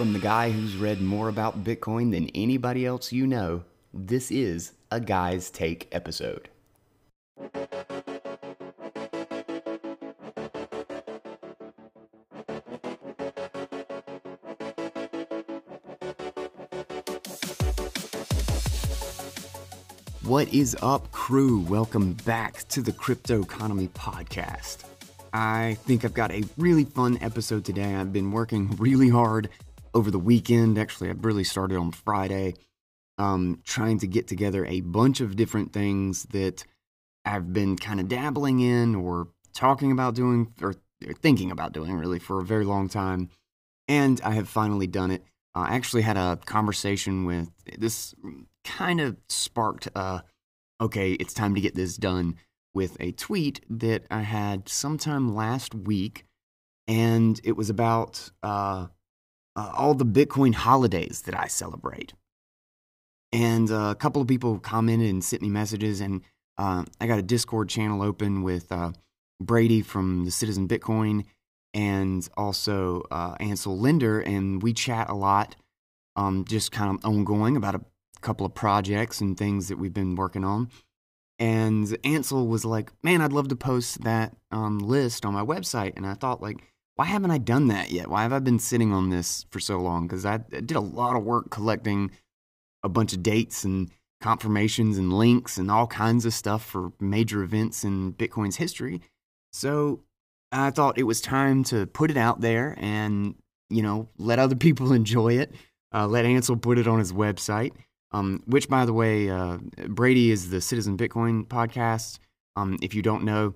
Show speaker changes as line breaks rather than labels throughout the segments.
From the guy who's read more about Bitcoin than anybody else you know, this is a Guy's Take episode. What is up, crew? Welcome back to the Cryptoconomy Podcast. I think I've got a really fun episode today. I've been working really hard over the weekend. Actually, I really started on Friday, um, trying to get together a bunch of different things that I've been kind of dabbling in or talking about doing or, or thinking about doing really for a very long time. And I have finally done it. Uh, I actually had a conversation with this kind of sparked, uh, okay, it's time to get this done with a tweet that I had sometime last week. And it was about uh, uh, all the Bitcoin holidays that I celebrate. And uh, a couple of people commented and sent me messages, and uh, I got a Discord channel open with uh, Brady from the Citizen Bitcoin and also uh, Ansel Linder, and we chat a lot, um, just kind of ongoing about a couple of projects and things that we've been working on. And Ansel was like, "Man, I'd love to post that um, list on my website," and I thought, like, why haven't I done that yet? Why have I been sitting on this for so long? Because I, did a lot of work collecting a bunch of dates and confirmations and links and all kinds of stuff for major events in Bitcoin's history. So I thought it was time to put it out there and, you know, let other people enjoy it. Uh, let Ansel put it on his website, um, which, by the way, uh, Brady is the Citizen Bitcoin podcast. Um, if you don't know,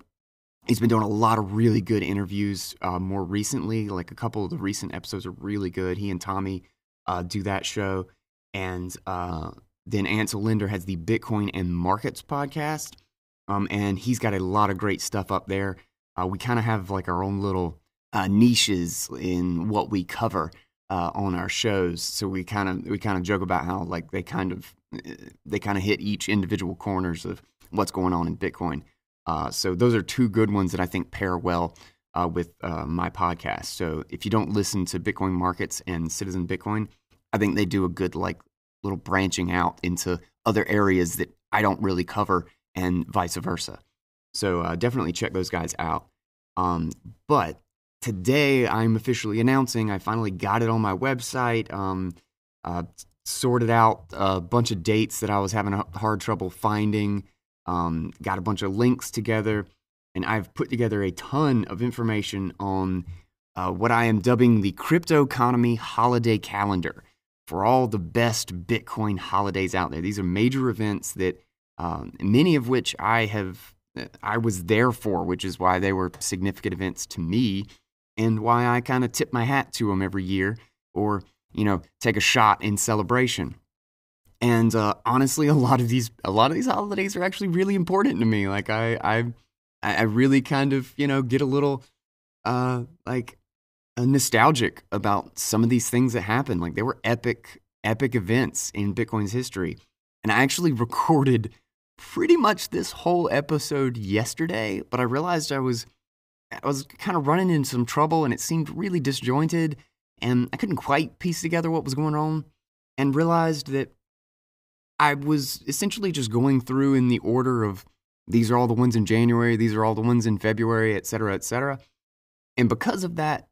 he's been doing a lot of really good interviews uh, more recently. Like a couple of the recent episodes are really good. He and Tommy uh, do that show, and uh, then Ansel Linder has the Bitcoin and Markets podcast, um, and he's got a lot of great stuff up there. Uh, we kind of have like our own little uh, niches in what we cover uh, on our shows. So we kind of we kind of joke about how like they kind of they kind of hit each individual corners of what's going on in Bitcoin. Uh, so those are two good ones that I think pair well uh, with uh, my podcast. So if you don't listen to Bitcoin Markets and Citizen Bitcoin, I think they do a good like little branching out into other areas that I don't really cover, and vice versa. So uh, definitely check those guys out. Um, but today I'm officially announcing I finally got it on my website. Um, uh, sorted out a bunch of dates that I was having a hard trouble finding um, got a bunch of links together, and I've put together a ton of information on uh, what I am dubbing the Cryptoconomy holiday calendar for all the best Bitcoin holidays out there. These are major events that um, many of which I have I was there for, which is why they were significant events to me, and why I kind of tip my hat to them every year, or you know, take a shot in celebration. And uh, honestly, a lot of these a lot of these holidays are actually really important to me. Like I I I really kind of you know get a little uh, like uh, nostalgic about some of these things that happened. Like they were epic epic events in Bitcoin's history. And I actually recorded pretty much this whole episode yesterday, but I realized I was I was kind of running into some trouble and it seemed really disjointed and I couldn't quite piece together what was going on and realized that I was essentially just going through in the order of these are all the ones in January, these are all the ones in February, et cetera, et cetera. And because of that,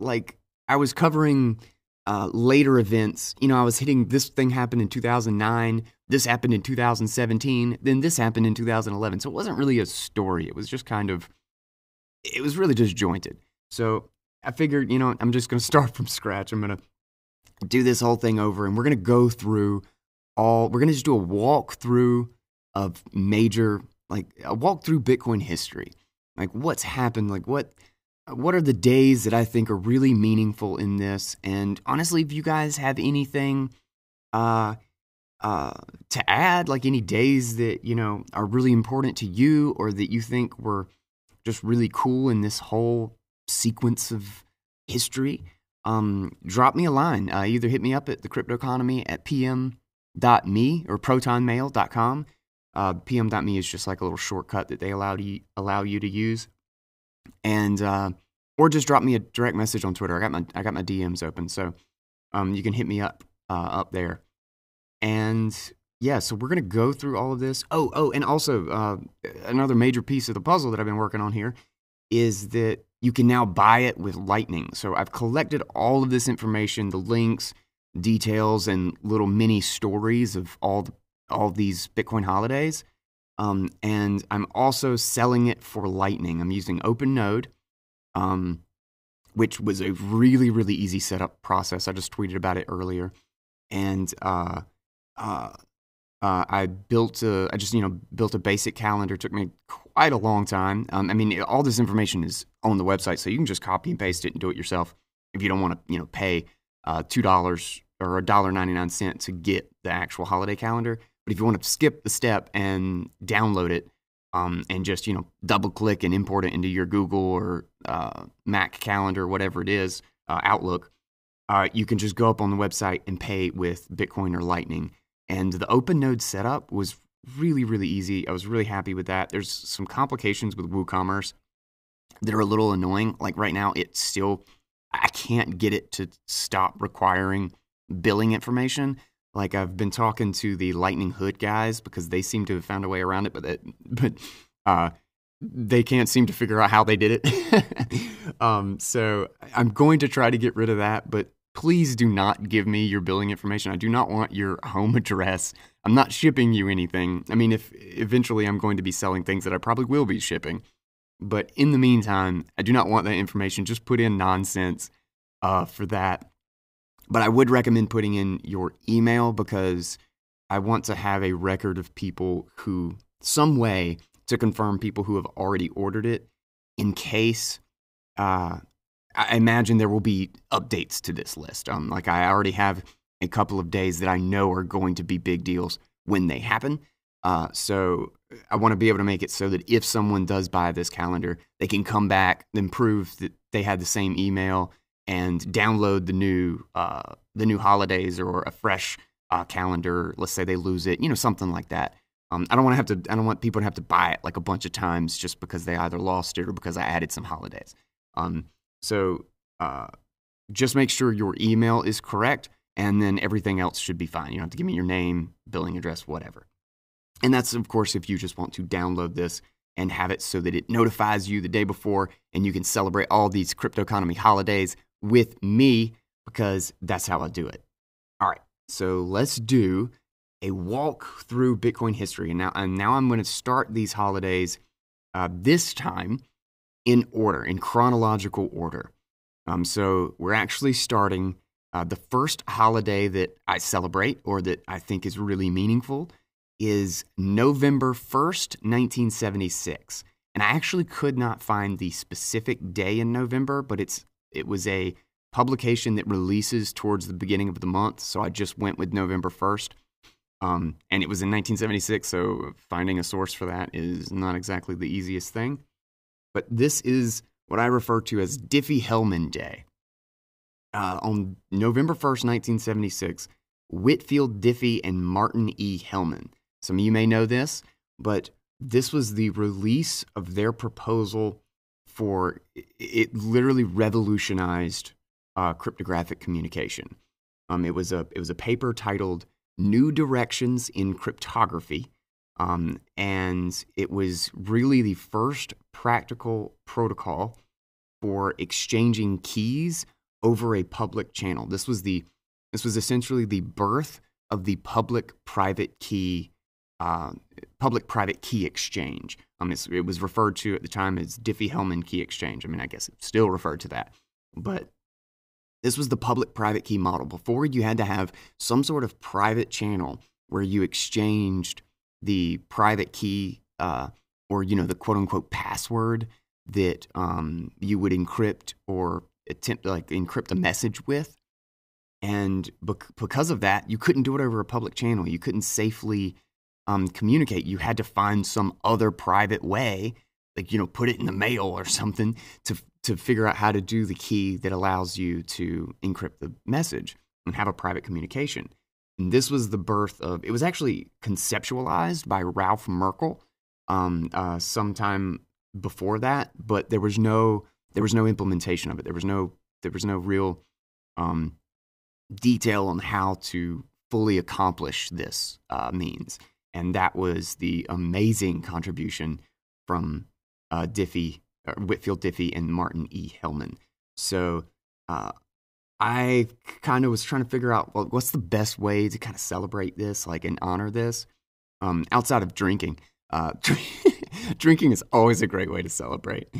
like I was covering uh, later events. You know, I was hitting this thing happened in 2009, this happened in 2017, then this happened in 2011. So it wasn't really a story. It was just kind of, it was really disjointed. So I figured, you know, I'm just going to start from scratch. I'm going to do this whole thing over and we're going to go through all we're going to just do a walkthrough of major like a walk through Bitcoin history. Like what's happened, like what what are the days that I think are really meaningful in this? And honestly, if you guys have anything uh uh to add, like any days that, you know, are really important to you or that you think were just really cool in this whole sequence of history, um, drop me a line. Uh, either hit me up at the cryptoconomy at PM pm.me or protonmail.com. Uh, pm.me is just like a little shortcut that they allow you, allow you to use. And, uh, or just drop me a direct message on Twitter. I got my, I got my DMs open. So um, you can hit me up uh, up there. And yeah, so we're gonna go through all of this. Oh, oh, and also uh, another major piece of the puzzle that I've been working on here is that you can now buy it with Lightning. So I've collected all of this information, the links, details, and little mini stories of all the, all these Bitcoin holidays. Um, and I'm also selling it for Lightning. I'm using OpenNode, um, which was a really, really easy setup process. I just tweeted about it earlier. And uh, uh, uh, I built a, I just you know built a basic calendar. It took me quite a long time. Um, I mean, all this information is on the website, so you can just copy and paste it and do it yourself if you don't want to you know pay uh, two dollars or a dollar ninety nine cent to get the actual holiday calendar. But if you want to skip the step and download it, um, and just you know double click and import it into your Google or uh, Mac calendar, whatever it is, uh, Outlook, uh, you can just go up on the website and pay with Bitcoin or Lightning. And the OpenNode setup was really, really easy. I was really happy with that. There's some complications with WooCommerce that are a little annoying. Like right now, it's still, I can't get it to stop requiring billing information. Like I've been talking to the Lightning Hood guys because they seem to have found a way around it, but but uh, they can't seem to figure out how they did it. um, so I'm going to try to get rid of that, but please do not give me your billing information. I do not want your home address. I'm not shipping you anything. I mean, if eventually I'm going to be selling things that I probably will be shipping. But in the meantime, I do not want that information. Just put in nonsense uh, for that. But I would recommend putting in your email because I want to have a record of people who, some way to confirm people who have already ordered it in case uh, I imagine there will be updates to this list. Um, like I already have a couple of days that I know are going to be big deals when they happen. Uh, so I want to be able to make it so that if someone does buy this calendar, they can come back and prove that they had the same email and download the new uh, the new holidays or a fresh uh, calendar. Let's say they lose it, you know, something like that. Um, I don't want to have to. I don't want people to have to buy it like a bunch of times just because they either lost it or because I added some holidays. Um, so uh, just make sure your email is correct, and then everything else should be fine. You don't have to give me your name, billing address, whatever. And that's, of course, if you just want to download this and have it so that it notifies you the day before and you can celebrate all these Cryptoconomy holidays with me because that's how I do it. All right, so let's do a walk through Bitcoin history. And now, and now I'm going to start these holidays uh, this time in order, in chronological order. Um, so we're actually starting uh, the first holiday that I celebrate or that I think is really meaningful is November 1st, 1976. And I actually could not find the specific day in November, but it's it was a publication that releases towards the beginning of the month, so I just went with November 1st. Um, and it was in 1976, so finding a source for that is not exactly the easiest thing but this is what I refer to as Diffie-Hellman Day. Uh, on November 1st, 1976, Whitfield Diffie and Martin E. Hellman. Some of you may know this, but this was the release of their proposal for it literally revolutionized uh, cryptographic communication. Um, it was a it was a paper titled "New Directions in Cryptography," Um, and it was really the first practical protocol for exchanging keys over a public channel. This was the this was essentially the birth of the public private key uh, public private key exchange. Um, it was referred to at the time as Diffie-Hellman key exchange. I mean, I guess it's still referred to that, but this was the public private key model. Before you had to have some sort of private channel where you exchanged the private key uh, or you know the quote unquote password that um, you would encrypt or attempt to like encrypt a message with and because of that you couldn't do it over a public channel you couldn't safely um, communicate you had to find some other private way like you know put it in the mail or something to to figure out how to do the key that allows you to encrypt the message and have a private communication and this was the birth of, it was actually conceptualized by Ralph Merkle um, uh, sometime before that, but there was no, there was no implementation of it. There was no, there was no real um, detail on how to fully accomplish this uh, means. And that was the amazing contribution from uh, Diffie, uh, Whitfield Diffie, and Martin E. Hellman. So uh, I kind of was trying to figure out well, what's the best way to kind of celebrate this, like, and honor this um, outside of drinking. Uh, drinking is always a great way to celebrate.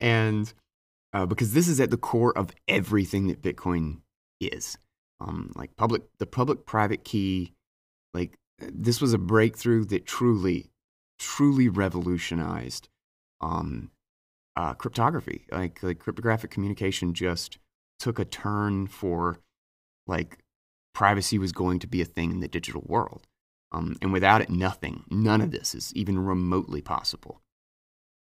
And uh, because this is at the core of everything that Bitcoin is. Um, like public, the public private key, like this was a breakthrough that truly, truly revolutionized um, uh, cryptography. Like, like cryptographic communication just took a turn for like privacy was going to be a thing in the digital world. Um, and without it, nothing, none of this is even remotely possible.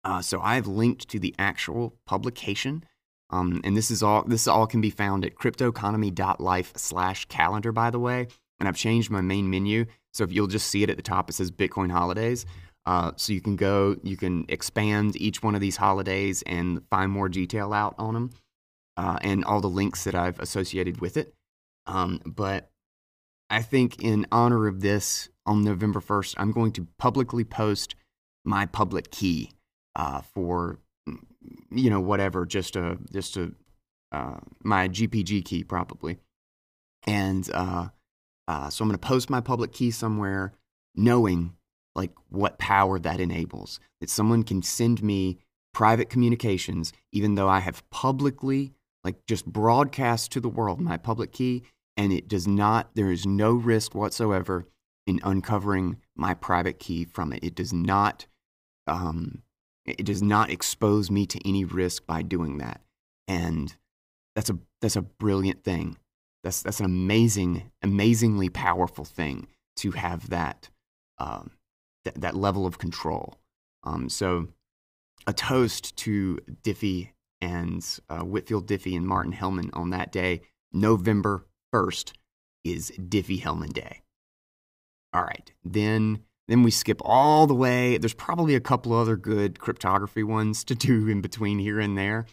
Uh, so I've linked to the actual publication, um, and this is all. This all can be found at cryptoconomy.life slash calendar. By the way, and I've changed my main menu, so if you'll just see it at the top, it says Bitcoin holidays. Uh, so you can go, you can expand each one of these holidays and find more detail out on them, uh, and all the links that I've associated with it. Um, but I think in honor of this, on November 1st, I'm going to publicly post my public key uh, for you know whatever, just a just a uh, my GPG key probably, and uh, so I'm going to post my public key somewhere, knowing like what power that enables. That someone can send me private communications, even though I have publicly like just broadcast to the world my public key, and it does not. There is no risk whatsoever in uncovering my private key from it. It does not. Um, it does not expose me to any risk by doing that. And that's a that's a brilliant thing. That's that's an amazing, amazingly powerful thing to have that um, th- that level of control. Um, so, a toast to Diffie and uh, Whitfield Diffie and Martin Hellman on that day, November first, is Diffie Hellman Day. All right, then then we skip all the way. There's probably a couple other good cryptography ones to do in between here and there.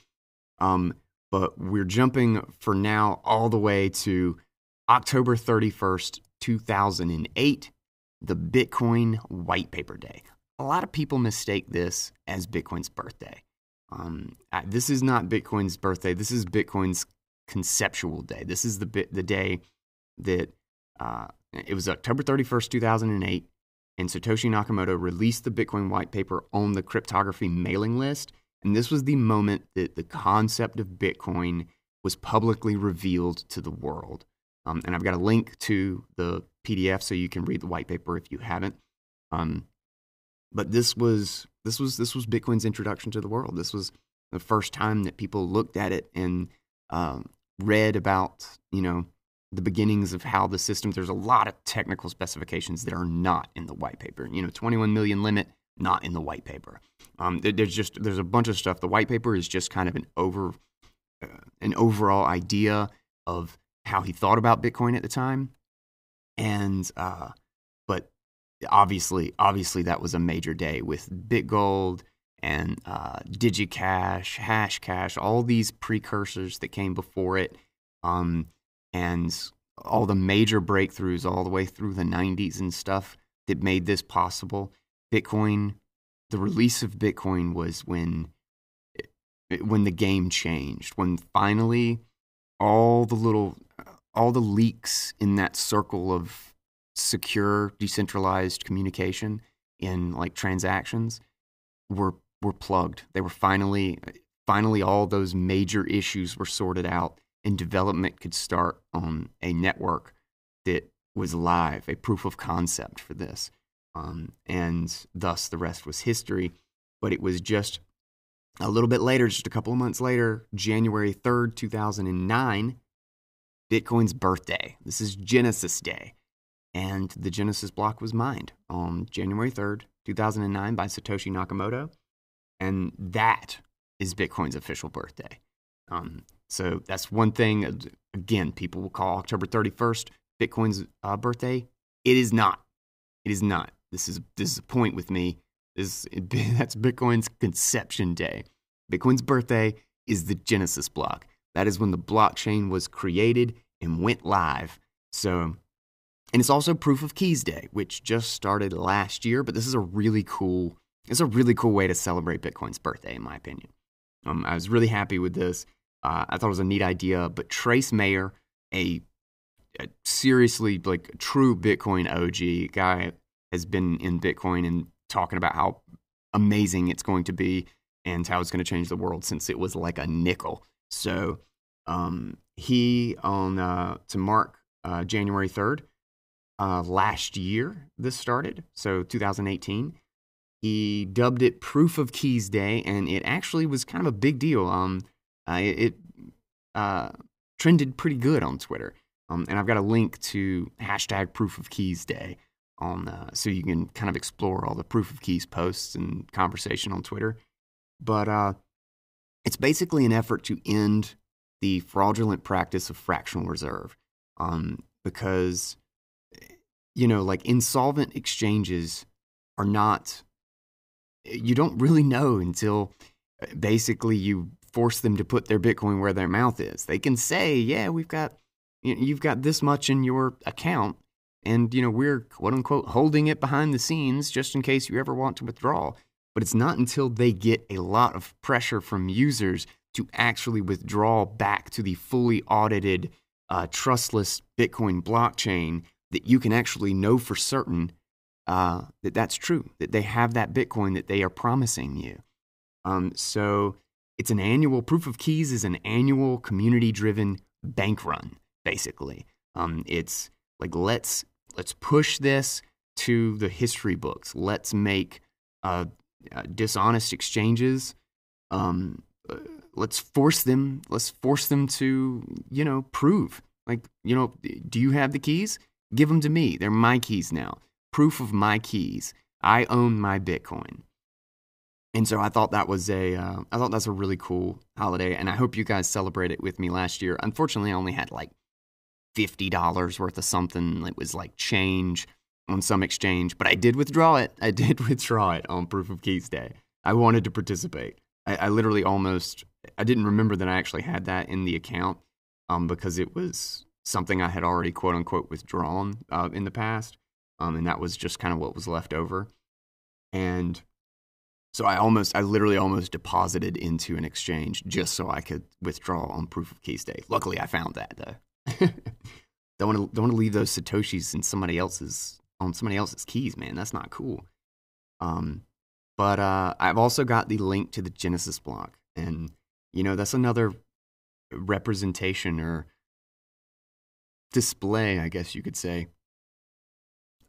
Um, but we're jumping for now all the way to October 31st, 2008, the Bitcoin White Paper Day. A lot of people mistake this as Bitcoin's birthday. Um, this is not Bitcoin's birthday. This is Bitcoin's conceptual day. This is the bit, the day that uh, it was October 31st, 2008 and Satoshi Nakamoto released the Bitcoin white paper on the cryptography mailing list. And this was the moment that the concept of Bitcoin was publicly revealed to the world. Um, and I've got a link to the PDF so you can read the white paper if you haven't. Um, but this was this was this was Bitcoin's introduction to the world. This was the first time that people looked at it and um, read about you know the beginnings of how the system, there's a lot of technical specifications that are not in the white paper. You know, 21 million limit, not in the white paper. Um, there's just, there's a bunch of stuff. The white paper is just kind of an over, uh, an overall idea of how he thought about Bitcoin at the time. And, uh, but obviously, obviously that was a major day with BitGold and uh, DigiCash, Hashcash, all these precursors that came before it. Um, and all the major breakthroughs all the way through the 90s and stuff that made this possible. Bitcoin, the release of Bitcoin was when when the game changed, when finally all the little all the leaks in that circle of secure decentralized communication in like transactions were were plugged. They were finally finally all those major issues were sorted out and development could start on a network that was live, a proof of concept for this. Um, and thus the rest was history. But it was just a little bit later, just a couple of months later, January 3rd, 2009, Bitcoin's birthday. This is Genesis Day. And the Genesis block was mined on January 3rd, 2009 by Satoshi Nakamoto. And that is Bitcoin's official birthday. Um, so that's one thing. Again, people will call October 31st Bitcoin's uh, birthday. It is not. It is not. This is this is a point with me. This that's Bitcoin's conception day. Bitcoin's birthday is the Genesis block. That is when the blockchain was created and went live. So, and it's also Proof of Keys Day, which just started last year. But this is a really cool. It's a really cool way to celebrate Bitcoin's birthday, in my opinion. Um, I was really happy with this. Uh, I thought it was a neat idea. But Trace Mayer, a, a seriously like true Bitcoin OG guy, has been in Bitcoin and talking about how amazing it's going to be and how it's going to change the world since it was like a nickel. So um, he on uh, to mark uh, January third uh, last year. This started so 2018. He dubbed it Proof of Keys Day, and it actually was kind of a big deal. Um, uh, it, uh, trended pretty good on Twitter. Um, and I've got a link to hashtag Proof of Keys Day on uh, so you can kind of explore all the Proof of Keys posts and conversation on Twitter. But uh, it's basically an effort to end the fraudulent practice of fractional reserve um, because, you know, like insolvent exchanges are not, you don't really know until uh, basically you force them to put their Bitcoin where their mouth is. They can say, yeah, we've got, you've got this much in your account. And, you know, we're quote unquote holding it behind the scenes just in case you ever want to withdraw. But it's not until they get a lot of pressure from users to actually withdraw back to the fully audited, uh, trustless Bitcoin blockchain that you can actually know for certain uh, that that's true, that they have that Bitcoin that they are promising you. Um, so it's an annual proof of keys is an annual community driven bank run, basically. Um, it's like let's let's push this to the history books. Let's make uh, uh, dishonest exchanges. Um, uh, let's force them. Let's force them to you know prove like you know do you have the keys? Give them to me. They're my keys now. Proof of my keys. I own my Bitcoin. And so I thought that was a, uh, I thought that's a really cool holiday, and I hope you guys celebrate it with me last year. Unfortunately, I only had like fifty dollars worth of something. It was like change on some exchange, but I did withdraw it. I did withdraw it on Proof of Keys Day. I wanted to participate. I, I literally almost I didn't remember that I actually had that in the account um, because it was something I had already quote unquote withdrawn uh, in the past, um, and that was just kind of what was left over. And so I almost, I literally almost deposited into an exchange just so I could withdraw on Proof of Keys Day. Luckily, I found that though. don't want to don't want to leave those satoshis in somebody else's on somebody else's keys, man. That's not cool. Um, but uh, I've also got the link to the Genesis block, and you know that's another representation or display, I guess you could say,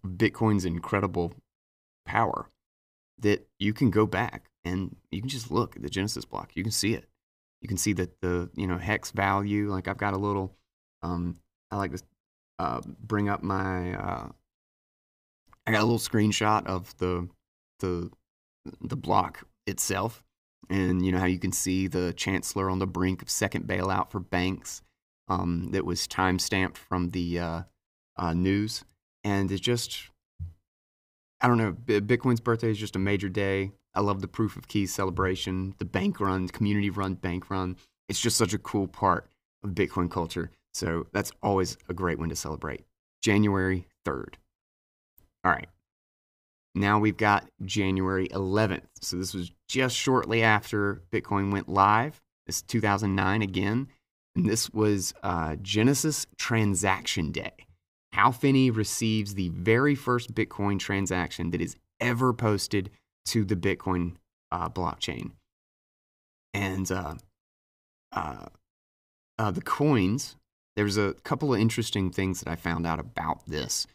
Bitcoin's incredible power. That you can go back and you can just look at the Genesis block. You can see it. You can see that the you know hex value. Like I've got a little. Um, I like to uh, bring up my uh, I got a little screenshot of the the the block itself, and you know how you can see the chancellor on the brink of second bailout for banks. Um, that was time stamped from the uh, uh, news, and it just I don't know. Bitcoin's birthday is just a major day. I love the proof of keys celebration, the bank run, community run bank run. It's just such a cool part of Bitcoin culture. So that's always a great one to celebrate. January 3rd. All right. Now we've got January 11th. So this was just shortly after Bitcoin went live. It's 2009 again. And this was uh, Genesis Transaction Day. Hal Finney receives the very first Bitcoin transaction that is ever posted to the Bitcoin uh, blockchain. And uh, uh, uh the coins, there's a couple of interesting things that I found out about this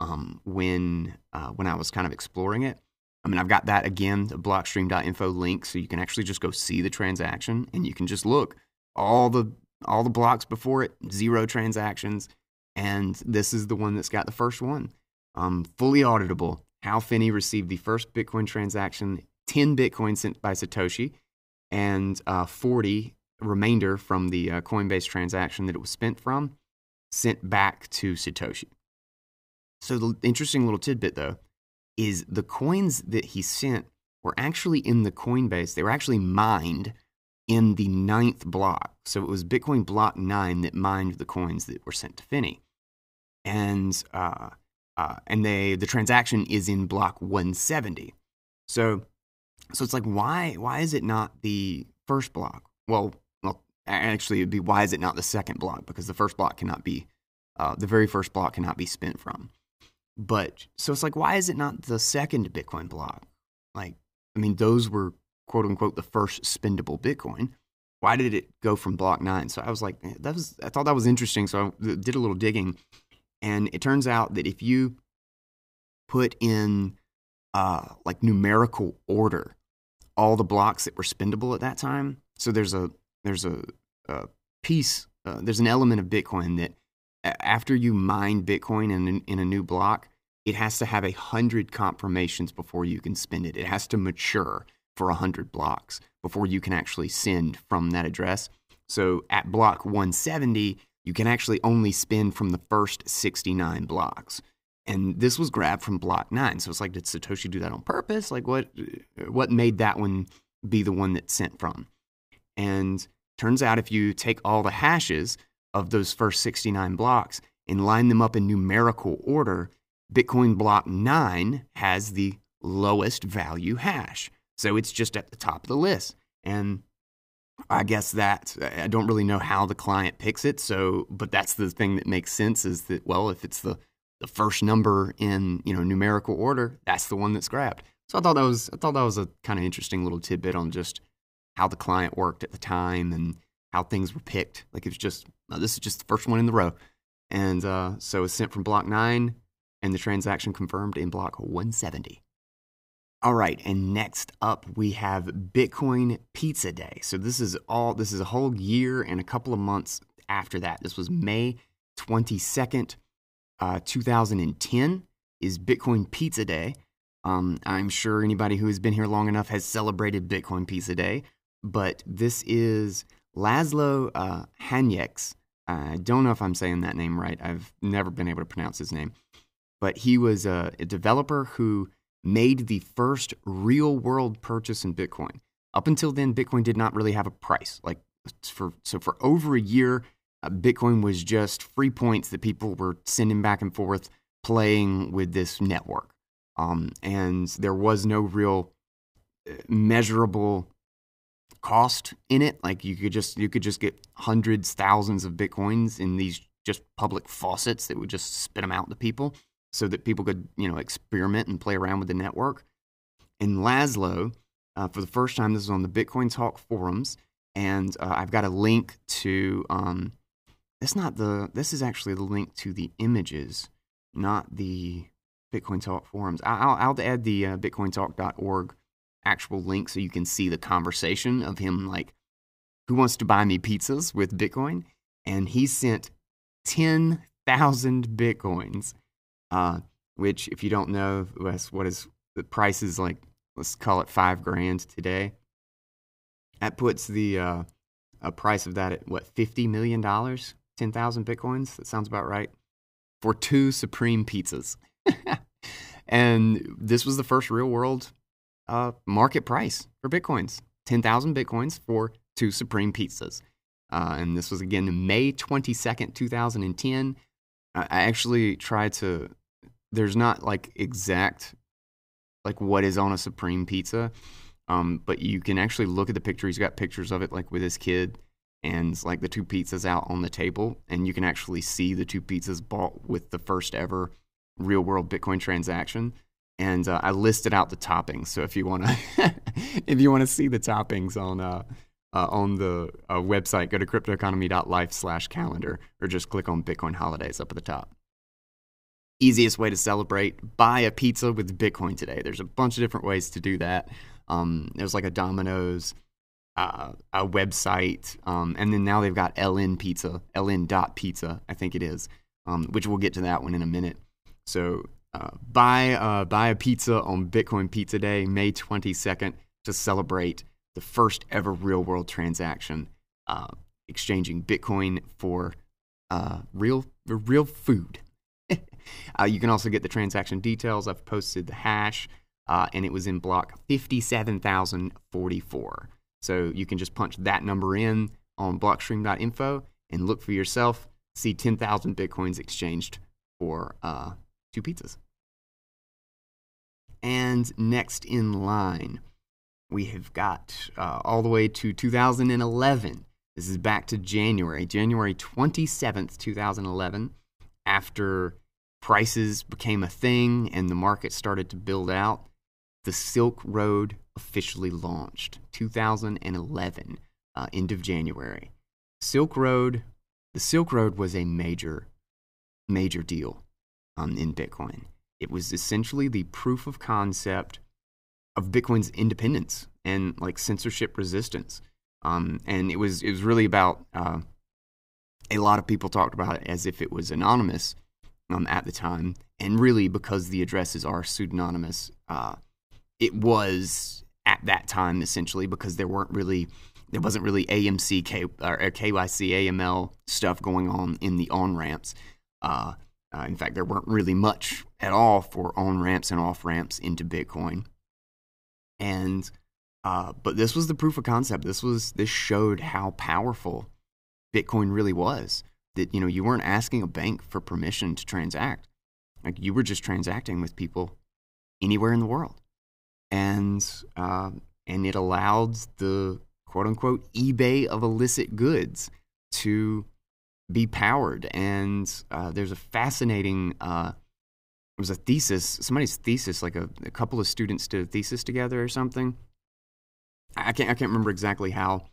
um, when uh, when I was kind of exploring it. I mean, I've got that again, the blockstream.info link, so you can actually just go see the transaction and you can just look all the all the blocks before it, zero transactions, and this is the one that's got the first one. Um, fully auditable. Hal Finney received the first Bitcoin transaction, 10 Bitcoin sent by Satoshi, and uh, 40 remainder from the uh, Coinbase transaction that it was spent from, sent back to Satoshi. So the interesting little tidbit though is the coins that he sent were actually in the Coinbase. They were actually mined in the ninth block. So it was Bitcoin block nine that mined the coins that were sent to Finney. And, uh, uh, and they, the transaction is in block 170. So, so it's like, why, why is it not the first block? Well, actually, it'd be why is it not the second block? Because the first block cannot be, uh, the very first block cannot be spent from. But so it's like, why is it not the second Bitcoin block? Like, I mean, those were quote unquote the first spendable Bitcoin. Why did it go from block nine? So I was like, that was I thought that was interesting. So I did a little digging, and it turns out that if you put in uh, like numerical order all the blocks that were spendable at that time, so there's a there's a, a piece uh, there's an element of Bitcoin that after you mine Bitcoin in, in a new block, it has to have a hundred confirmations before you can spend it. It has to mature for a 100 blocks before you can actually send from that address. So at block 170, you can actually only spend from the first 69 blocks. And this was grabbed from block 9. So it's like did Satoshi do that on purpose? Like what what made that one be the one that sent from? And turns out if you take all the hashes of those first 69 blocks and line them up in numerical order, Bitcoin block 9 has the lowest value hash. So it's just at the top of the list. And I guess that I don't really know how the client picks it. So, but that's the thing that makes sense is that, well, if it's the, the first number in, you know, numerical order, that's the one that's grabbed. So I thought that was, I thought that was a kind of interesting little tidbit on just how the client worked at the time and how things were picked. Like it was just, no, this is just the first one in the row. And uh, so it's sent from block nine and the transaction confirmed in block 170. All right, and next up we have Bitcoin Pizza Day. So this is all this is a whole year and a couple of months after that. This was May 22nd, uh, 2010 is Bitcoin Pizza Day. Um, I'm sure anybody who has been here long enough has celebrated Bitcoin Pizza Day, but this is Laszlo uh, Hanyecz. I don't know if I'm saying that name right. I've never been able to pronounce his name, but he was a, a developer who made the first real world purchase in Bitcoin. Up until then, Bitcoin did not really have a price. Like for so for over a year, uh, Bitcoin was just free points that people were sending back and forth, playing with this network. Um, and there was no real uh, measurable cost in it. Like you could just you could just get hundreds, thousands of bitcoins in these just public faucets that would just spit them out to people so that people could, you know, experiment and play around with the network. And Laszlo, uh, for the first time, this is on the Bitcoin Talk forums, and uh, I've got a link to. Um, it's not the. This is actually the link to the images, not the Bitcoin Talk forums. I'll, I'll add the uh, BitcoinTalk.org actual link so you can see the conversation of him like, who wants to buy me pizzas with Bitcoin? And he sent ten thousand bitcoins uh, which, if you don't know, what is the price is like, let's call it five grand today. That puts the uh, a price of that at what, $50 million? 10,000 bitcoins? That sounds about right. For two Supreme pizzas. and this was the first real world uh, market price for bitcoins 10,000 bitcoins for two Supreme pizzas. Uh, and this was again May 22nd, 2010. I actually tried to there's not like exact like what is on a supreme pizza um, but you can actually look at the picture he's got pictures of it like with his kid and like the two pizzas out on the table and you can actually see the two pizzas bought with the first ever real world bitcoin transaction and uh, i listed out the toppings. So if you want to if you want to see the toppings on uh, uh, on the uh, website go to cryptoconomy.life slash calendar or just click on bitcoin holidays up at the top. Easiest way to celebrate buy a pizza with bitcoin today. There's a bunch of different ways to do that. Um, there's like a domino's uh, a website um, and then now they've got ln pizza ln dot pizza i think it is um, which we'll get to that one in a minute. So uh, buy, uh, buy a pizza on bitcoin pizza day may 22nd to celebrate the first ever real world transaction uh, exchanging bitcoin for uh, real real food uh, you can also get the transaction details. I've posted the hash, uh, and it was in block 57,044. So you can just punch that number in on blockstream.info and look for yourself. See 10,000 Bitcoins exchanged for two pizzas. And next in line, we have got uh, all the way to 2011. This is back to January, January 27th, 2011, after prices became a thing and the market started to build out. The Silk Road officially launched 2011, uh, end of January. Silk Road, the Silk Road was a major, major deal um, in Bitcoin. It was essentially the proof of concept of Bitcoin's independence and like censorship resistance. Um, and it was it was really about uh, a lot of people talked about it as if it was anonymous um, at the time, and really because the addresses are pseudonymous, uh, it was at that time essentially because there weren't really there wasn't really AMC K, or KYC AML stuff going on in the on ramps. Uh, uh, in fact, there weren't really much at all for on ramps and off ramps into Bitcoin. And uh, but this was the proof of concept. This was this showed how powerful Bitcoin really was. That you know you weren't asking a bank for permission to transact, like you were just transacting with people anywhere in the world, and uh, and it allowed the quote unquote eBay of illicit goods to be powered. And uh, there's a fascinating, uh, it was a thesis, somebody's thesis, like a, a, couple of students did a thesis together or something. I can't, I can't remember exactly how.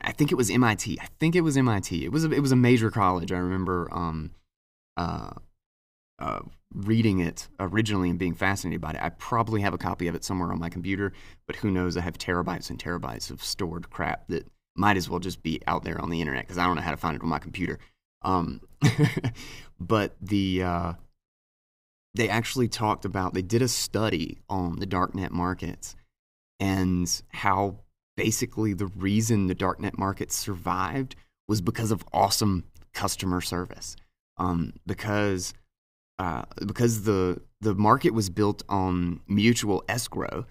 I think it was MIT. I think it was MIT. It was a, it was a major college. I remember um, uh, uh, reading it originally and being fascinated by it. I probably have a copy of it somewhere on my computer, but who knows? I have terabytes and terabytes of stored crap that might as well just be out there on the internet because I don't know how to find it on my computer. Um, but the uh, they actually talked about they did a study on the darknet markets and how basically the reason the darknet markets survived was because of awesome customer service. Um, because uh, because the the market was built on mutual escrow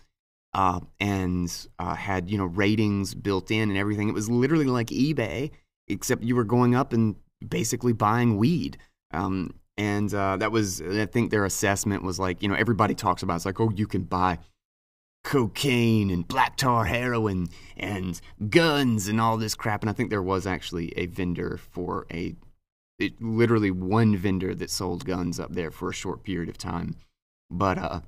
uh, and uh, had you know ratings built in and everything. It was literally like eBay, except you were going up and basically buying weed. Um, and uh, that was, I think, their assessment was like, you know, everybody talks about it. it's like, oh, you can buy cocaine and black tar heroin and guns and all this crap. And I think there was actually a vendor for a, it, literally one vendor that sold guns up there for a short period of time. But uh,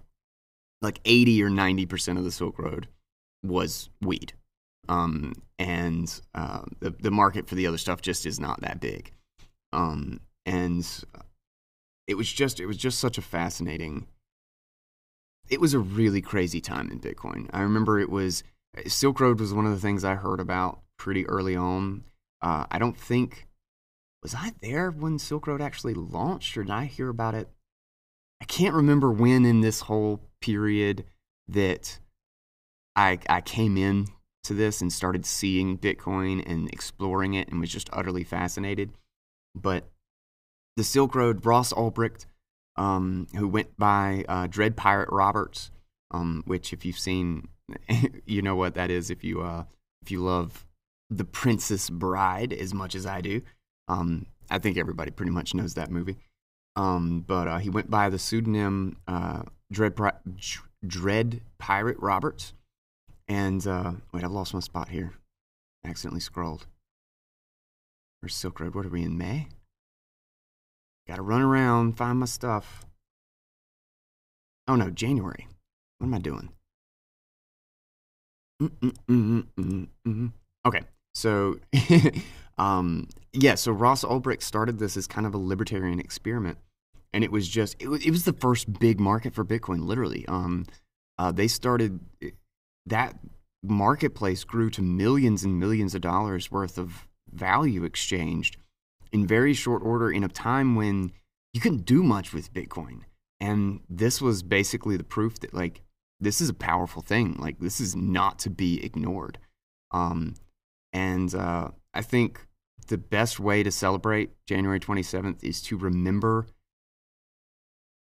like 80 or 90% of the Silk Road was weed. Um, and uh, the, the market for the other stuff just is not that big. Um, and it was just it was just such a fascinating it was a really crazy time in bitcoin i remember it was silk road was one of the things i heard about pretty early on uh, i don't think was i there when silk road actually launched or did i hear about it i can't remember when in this whole period that I, I came in to this and started seeing Bitcoin and exploring it and was just utterly fascinated. But the Silk Road, Ross Ulbricht, um, who went by uh, Dread Pirate Roberts, um, which if you've seen, you know what that is. If you uh, if you love The Princess Bride as much as I do, um, I think everybody pretty much knows that movie. Um, but uh, he went by the pseudonym uh, Dread, Dread Pirate Roberts. And uh, wait, I've lost my spot here. I accidentally scrolled. Where's Silk Road? What are we in May? Gotta run around, find my stuff. Oh no, January. What am I doing? Mm-mm-mm-mm-mm. Okay, so um, yeah, so Ross Ulbricht started this as kind of a libertarian experiment and it was just it was, it was the first big market for Bitcoin. Literally, um, uh, they started that marketplace grew to millions and millions of dollars worth of value exchanged in very short order in a time when you couldn't do much with Bitcoin. And this was basically the proof that like this is a powerful thing. Like this is not to be ignored. Um, and uh, I think the best way to celebrate January 27th is to remember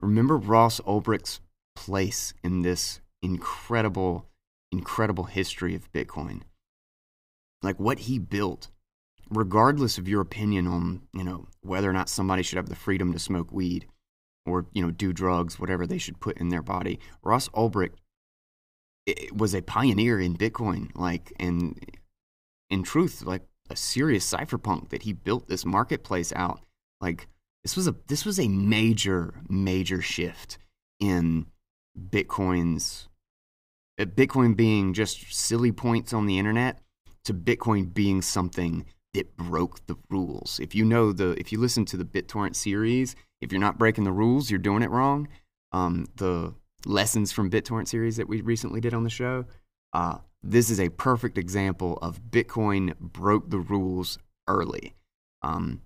remember Ross Ulbricht's place in this incredible, incredible history of Bitcoin. like what he built, regardless of your opinion on, you know, whether or not somebody should have the freedom to smoke weed or, you know, do drugs, whatever they should put in their body. Ross Ulbricht was a pioneer in Bitcoin, like, and in truth, like a serious cypherpunk that he built this marketplace out. Like, this was a this was a major major shift in Bitcoin's uh, Bitcoin being just silly points on the internet to Bitcoin being something that broke the rules. If you know the if you listen to the BitTorrent series, if you're not breaking the rules, you're doing it wrong. Um, the lessons from BitTorrent series that we recently did on the show, uh, this is a perfect example of Bitcoin broke the rules early. Um,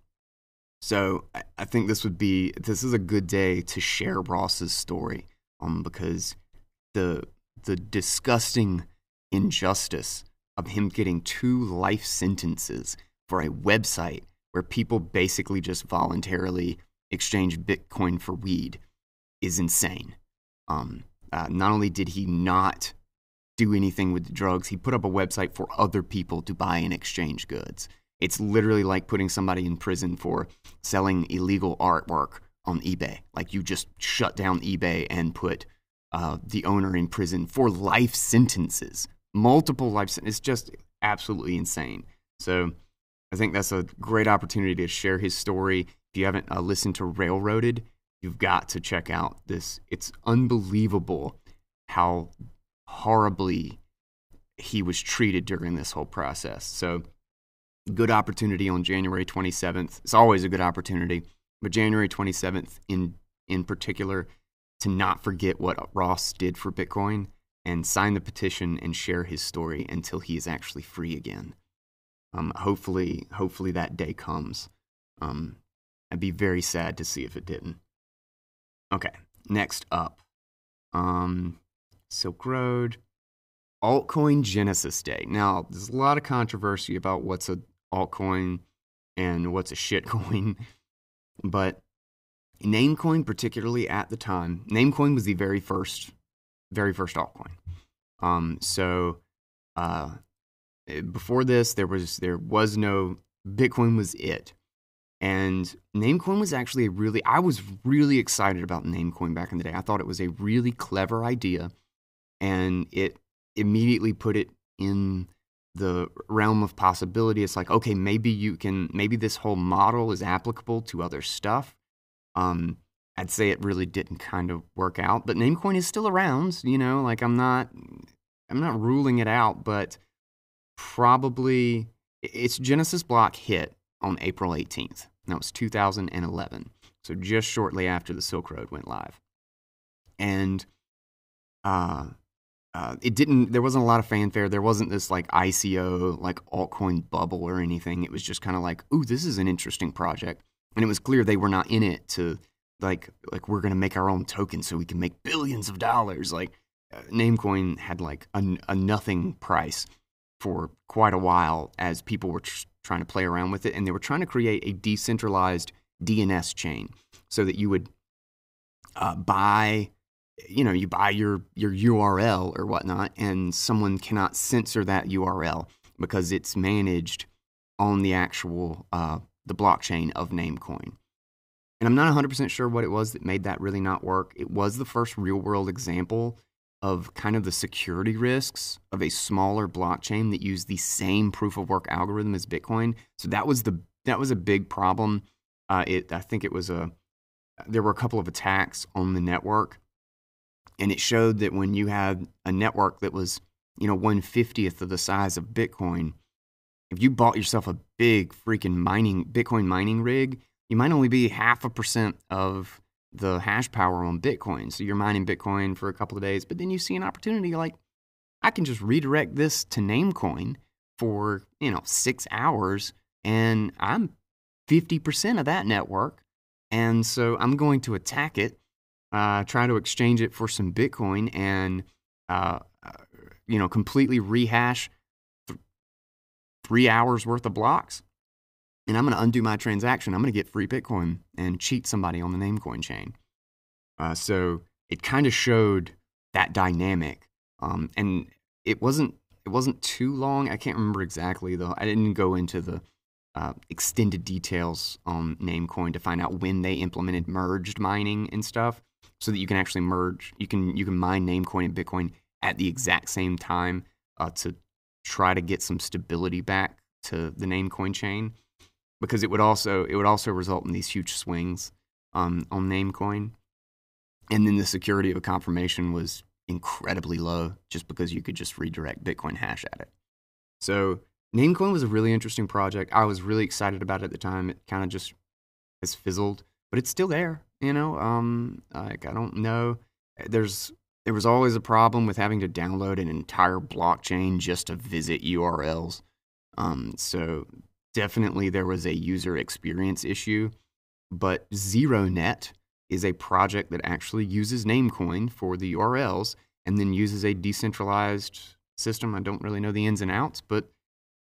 so I, think this would be this is a good day to share Ross's story, um, because the the disgusting injustice of him getting two life sentences for a website where people basically just voluntarily exchange Bitcoin for weed is insane. Um, uh, not only did he not do anything with the drugs, he put up a website for other people to buy and exchange goods. It's literally like putting somebody in prison for selling illegal artwork on eBay. Like you just shut down eBay and put uh, the owner in prison for life sentences, multiple life sentences. It's just absolutely insane. So I think that's a great opportunity to share his story. If you haven't uh, listened to Railroaded, you've got to check out this. It's unbelievable how horribly he was treated during this whole process. So good opportunity on January 27th. It's always a good opportunity, but January 27th in in particular to not forget what Ross did for Bitcoin and sign the petition and share his story until he is actually free again. Um, hopefully, hopefully that day comes. Um, I'd be very sad to see if it didn't. Okay, next up, um, Silk Road, altcoin Genesis Day. Now, there's a lot of controversy about what's a altcoin and what's a shitcoin. But Namecoin, particularly at the time, Namecoin was the very first, very first altcoin. Um, so uh, before this, there was there was no Bitcoin was it, and Namecoin was actually a really I was really excited about Namecoin back in the day. I thought it was a really clever idea, and it immediately put it in the realm of possibility. It's like, okay, maybe you can, maybe this whole model is applicable to other stuff. Um, I'd say it really didn't kind of work out, but Namecoin is still around. You know, like I'm not, I'm not ruling it out, but probably its Genesis block hit on April 18th. That was 2011, so just shortly after the Silk Road went live, and uh, uh, it didn't there wasn't a lot of fanfare. There wasn't this like ico like altcoin bubble or anything. It was just kind of like ooh this is an interesting project. And it was clear they were not in it to like like we're going to make our own token so we can make billions of dollars. Like uh, namecoin had like a, a, nothing price for quite a while as people were tr- trying to play around with it and they were trying to create a decentralized dns chain so that you would uh, buy you know, you buy your, your URL or whatnot, and someone cannot censor that URL because it's managed on the actual uh, the blockchain of Namecoin. And I'm not 100% sure what it was that made that really not work. It was the first real world example of kind of the security risks of a smaller blockchain that used the same proof of work algorithm as Bitcoin. So that was the that was a big problem. Uh, it I think it was a there were a couple of attacks on the network and it showed that when you had a network that was you know 150th of the size of bitcoin if you bought yourself a big freaking mining bitcoin mining rig you might only be half a percent of the hash power on bitcoin. So you're mining bitcoin for a couple of days but then you see an opportunity like i can just redirect this to namecoin for you know six hours and i'm 50% of that network and so i'm going to attack it uh, try to exchange it for some Bitcoin and uh, uh, you know completely rehash th- three hours worth of blocks, and I'm going to undo my transaction. I'm going to get free Bitcoin and cheat somebody on the Namecoin chain. Uh, so it kind of showed that dynamic, um, and it wasn't it wasn't too long. I can't remember exactly though. I didn't go into the uh, extended details on Namecoin to find out when they implemented merged mining and stuff, so that you can actually merge. You can you can mine Namecoin and Bitcoin at the exact same time uh, to try to get some stability back to the Namecoin chain, because it would also it would also result in these huge swings um, on Namecoin, and then the security of a confirmation was incredibly low just because you could just redirect Bitcoin hash at it. So Namecoin was a really interesting project. I was really excited about it at the time. It kind of just has fizzled, but it's still there. You know, um, like I don't know. There's there was always a problem with having to download an entire blockchain just to visit URLs. Um, so definitely there was a user experience issue. But ZeroNet is a project that actually uses Namecoin for the URLs and then uses a decentralized system. I don't really know the ins and outs, but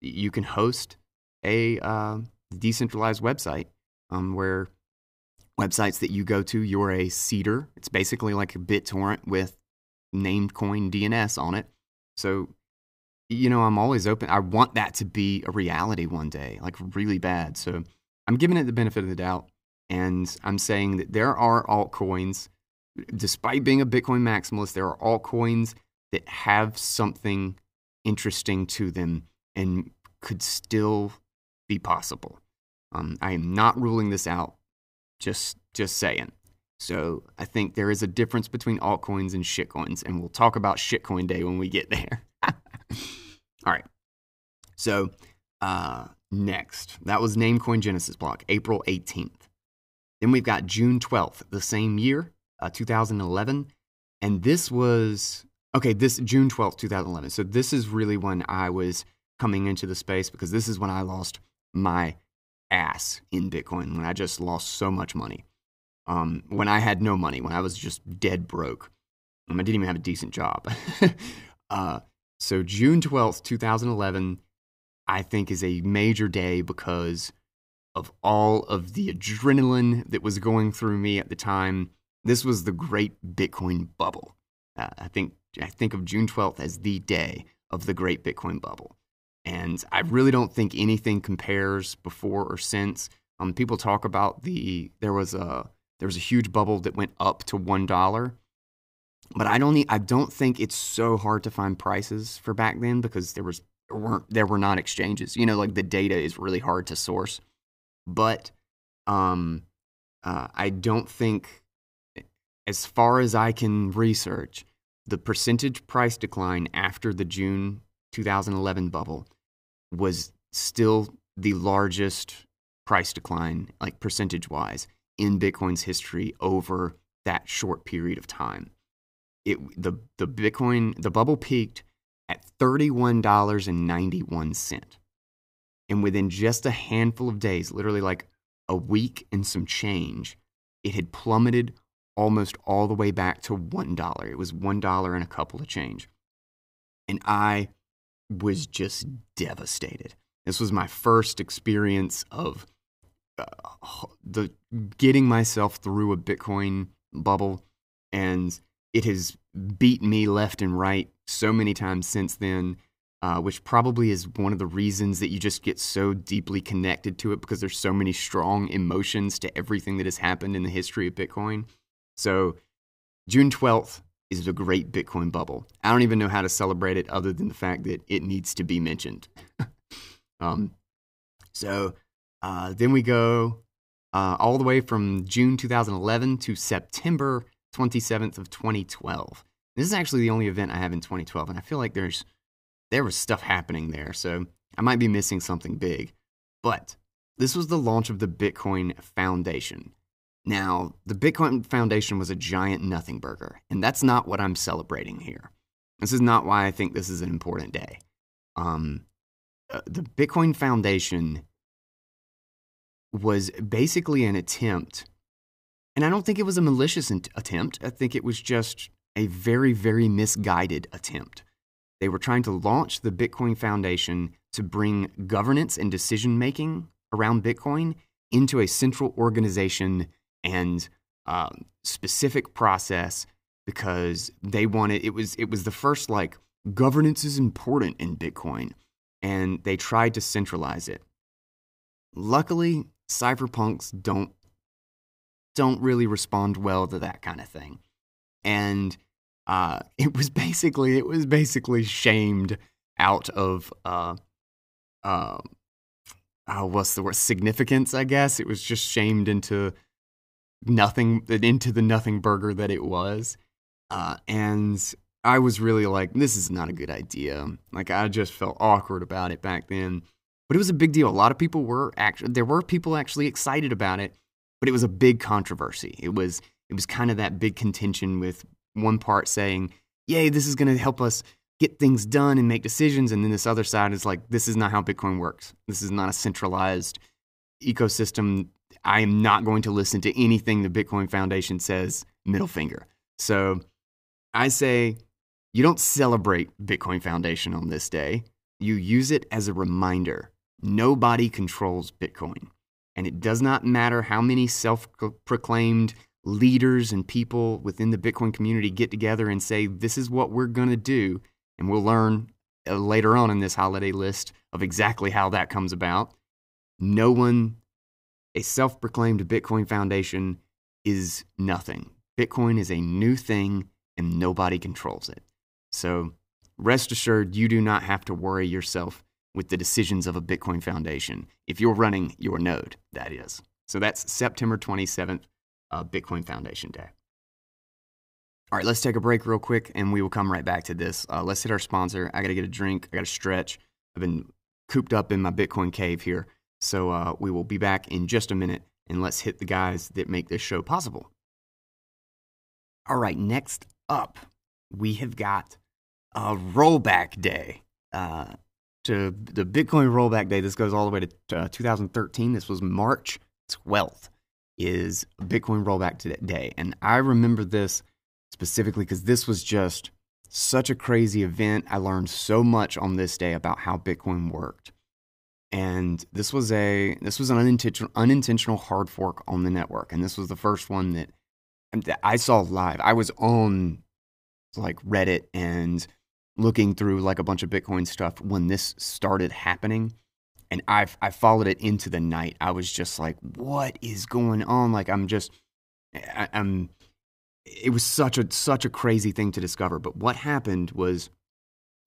you can host a uh, decentralized website um, where websites that you go to, you're a seeder. It's basically like a BitTorrent with Namecoin DNS on it. So, you know, I'm always open. I want that to be a reality one day, like really bad. So I'm giving it the benefit of the doubt. And I'm saying that there are altcoins, despite being a Bitcoin maximalist, there are altcoins that have something interesting to them and could still be possible. Um, I am not ruling this out, just just saying. So I think there is a difference between altcoins and shitcoins, and we'll talk about shitcoin day when we get there. All right. So uh, next, that was Namecoin Genesis block, April 18th. Then we've got June 12th, the same year, uh, 2011. And this was, okay, this June 12th, 2011. So this is really when I was coming into the space because this is when I lost my ass in Bitcoin, when I just lost so much money. Um, when I had no money, when I was just dead broke. Um, I didn't even have a decent job. uh, so June 12th, 2011, I think is a major day because of all of the adrenaline that was going through me at the time. This was the great Bitcoin bubble. Uh, I think I think of June 12th as the day of the great Bitcoin bubble. And I really don't think anything compares before or since. Um, people talk about the there was a there was a huge bubble that went up to one dollar, but I don't I don't think it's so hard to find prices for back then because there was there weren't there were not exchanges. You know, like the data is really hard to source but um, uh, I don't think, as far as I can research, the percentage price decline after the June 2011 bubble was still the largest price decline, like percentage wise, in Bitcoin's history over that short period of time. It, the, the Bitcoin, the bubble peaked at $31.91. And within just a handful of days, literally like a week and some change, it had plummeted almost all the way back to $1. It was $1 and a couple of change. And I was just devastated. This was my first experience of uh, the getting myself through a Bitcoin bubble and it has beat me left and right so many times since then uh, which probably is one of the reasons that you just get so deeply connected to it because there's so many strong emotions to everything that has happened in the history of Bitcoin. So, June 12th is the great Bitcoin bubble. I don't even know how to celebrate it other than the fact that it needs to be mentioned. um, so, uh, then we go uh, all the way from June 2011 to September 27th of 2012. This is actually the only event I have in 2012, and I feel like there's there was stuff happening there, so I might be missing something big. But this was the launch of the Bitcoin Foundation. Now, the Bitcoin Foundation was a giant nothing burger, and that's not what I'm celebrating here. This is not why I think this is an important day. Um, uh, the Bitcoin Foundation was basically an attempt, and I don't think it was a malicious attempt. I think it was just a very, very misguided attempt they were trying to launch the Bitcoin Foundation to bring governance and decision making around Bitcoin into a central organization and um, specific process because they wanted it was it was the first like governance is important in Bitcoin, and they tried to centralize it. Luckily, cypherpunks don't don't really respond well to that kind of thing, and uh, it was basically it was basically shamed out of uh, uh, uh, what's the word significance? I guess it was just shamed into nothing into the nothing burger that it was, uh, and I was really like, this is not a good idea. Like I just felt awkward about it back then, but it was a big deal. A lot of people were actually there were people actually excited about it, but it was a big controversy. It was it was kind of that big contention with one part saying, "Yay, this is going to help us get things done and make decisions," and then this other side is like, "This is not how Bitcoin works. This is not a centralized ecosystem. I am not going to listen to anything the Bitcoin Foundation says." Middle finger. So I say you don't celebrate Bitcoin Foundation on this day. You use it as a reminder. Nobody controls Bitcoin. And it does not matter how many self proclaimed leaders and people within the Bitcoin community get together and say, this is what we're going to do. And we'll learn uh, later on in this holiday list of exactly how that comes about. No one, a self proclaimed Bitcoin Foundation, is nothing. Bitcoin is a new thing and nobody controls it. So rest assured, you do not have to worry yourself with the decisions of a Bitcoin Foundation if you're running your node, that is. So that's September 27th, uh, Bitcoin Foundation Day. All right, let's take a break real quick and we will come right back to this. Uh, let's hit our sponsor. I got to get a drink, I got to stretch. I've been cooped up in my Bitcoin cave here. So uh, we will be back in just a minute and let's hit the guys that make this show possible. All right, next up, we have got a rollback day. Uh, to the Bitcoin rollback day, this goes all the way to uh, 2013. This was March 12th, is Bitcoin rollback day. And I remember this specifically because this was just such a crazy event. I learned so much on this day about how Bitcoin worked. And this was a this was an unintentional unintentional hard fork on the network, and this was the first one that, that I saw live. I was on like Reddit and looking through like a bunch of Bitcoin stuff when this started happening. And I've I followed it into the night. I was just like, what is going on? Like I'm just I, I'm it was such a such a crazy thing to discover. But what happened was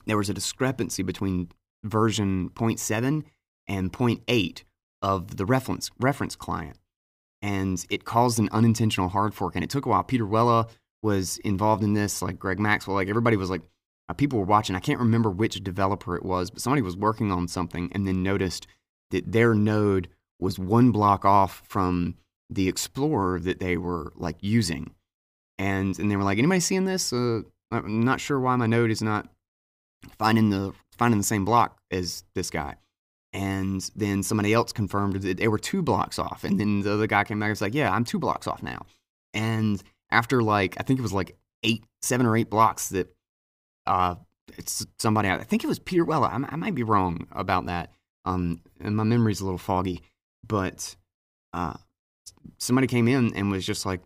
there was a discrepancy between version 0.7 and 0.8 of the reference reference client. And it caused an unintentional hard fork. And it took a while. Pieter Wuille was involved in this, like Greg Maxwell, like everybody was like, uh, people were watching. I can't remember which developer it was, but somebody was working on something and then noticed that their node was one block off from the Explorer that they were like using. And, and they were like, anybody seeing this? Uh, I'm not sure why my node is not finding the, finding the same block as this guy. And then somebody else confirmed that they were two blocks off. And then the other guy came back and was like, yeah, I'm two blocks off now. And after like I think it was like eight, seven or eight blocks that uh, it's somebody. I think it was Pieter Wuille I, I might be wrong about that. Um, and my memory's a little foggy, but uh, somebody came in and was just like,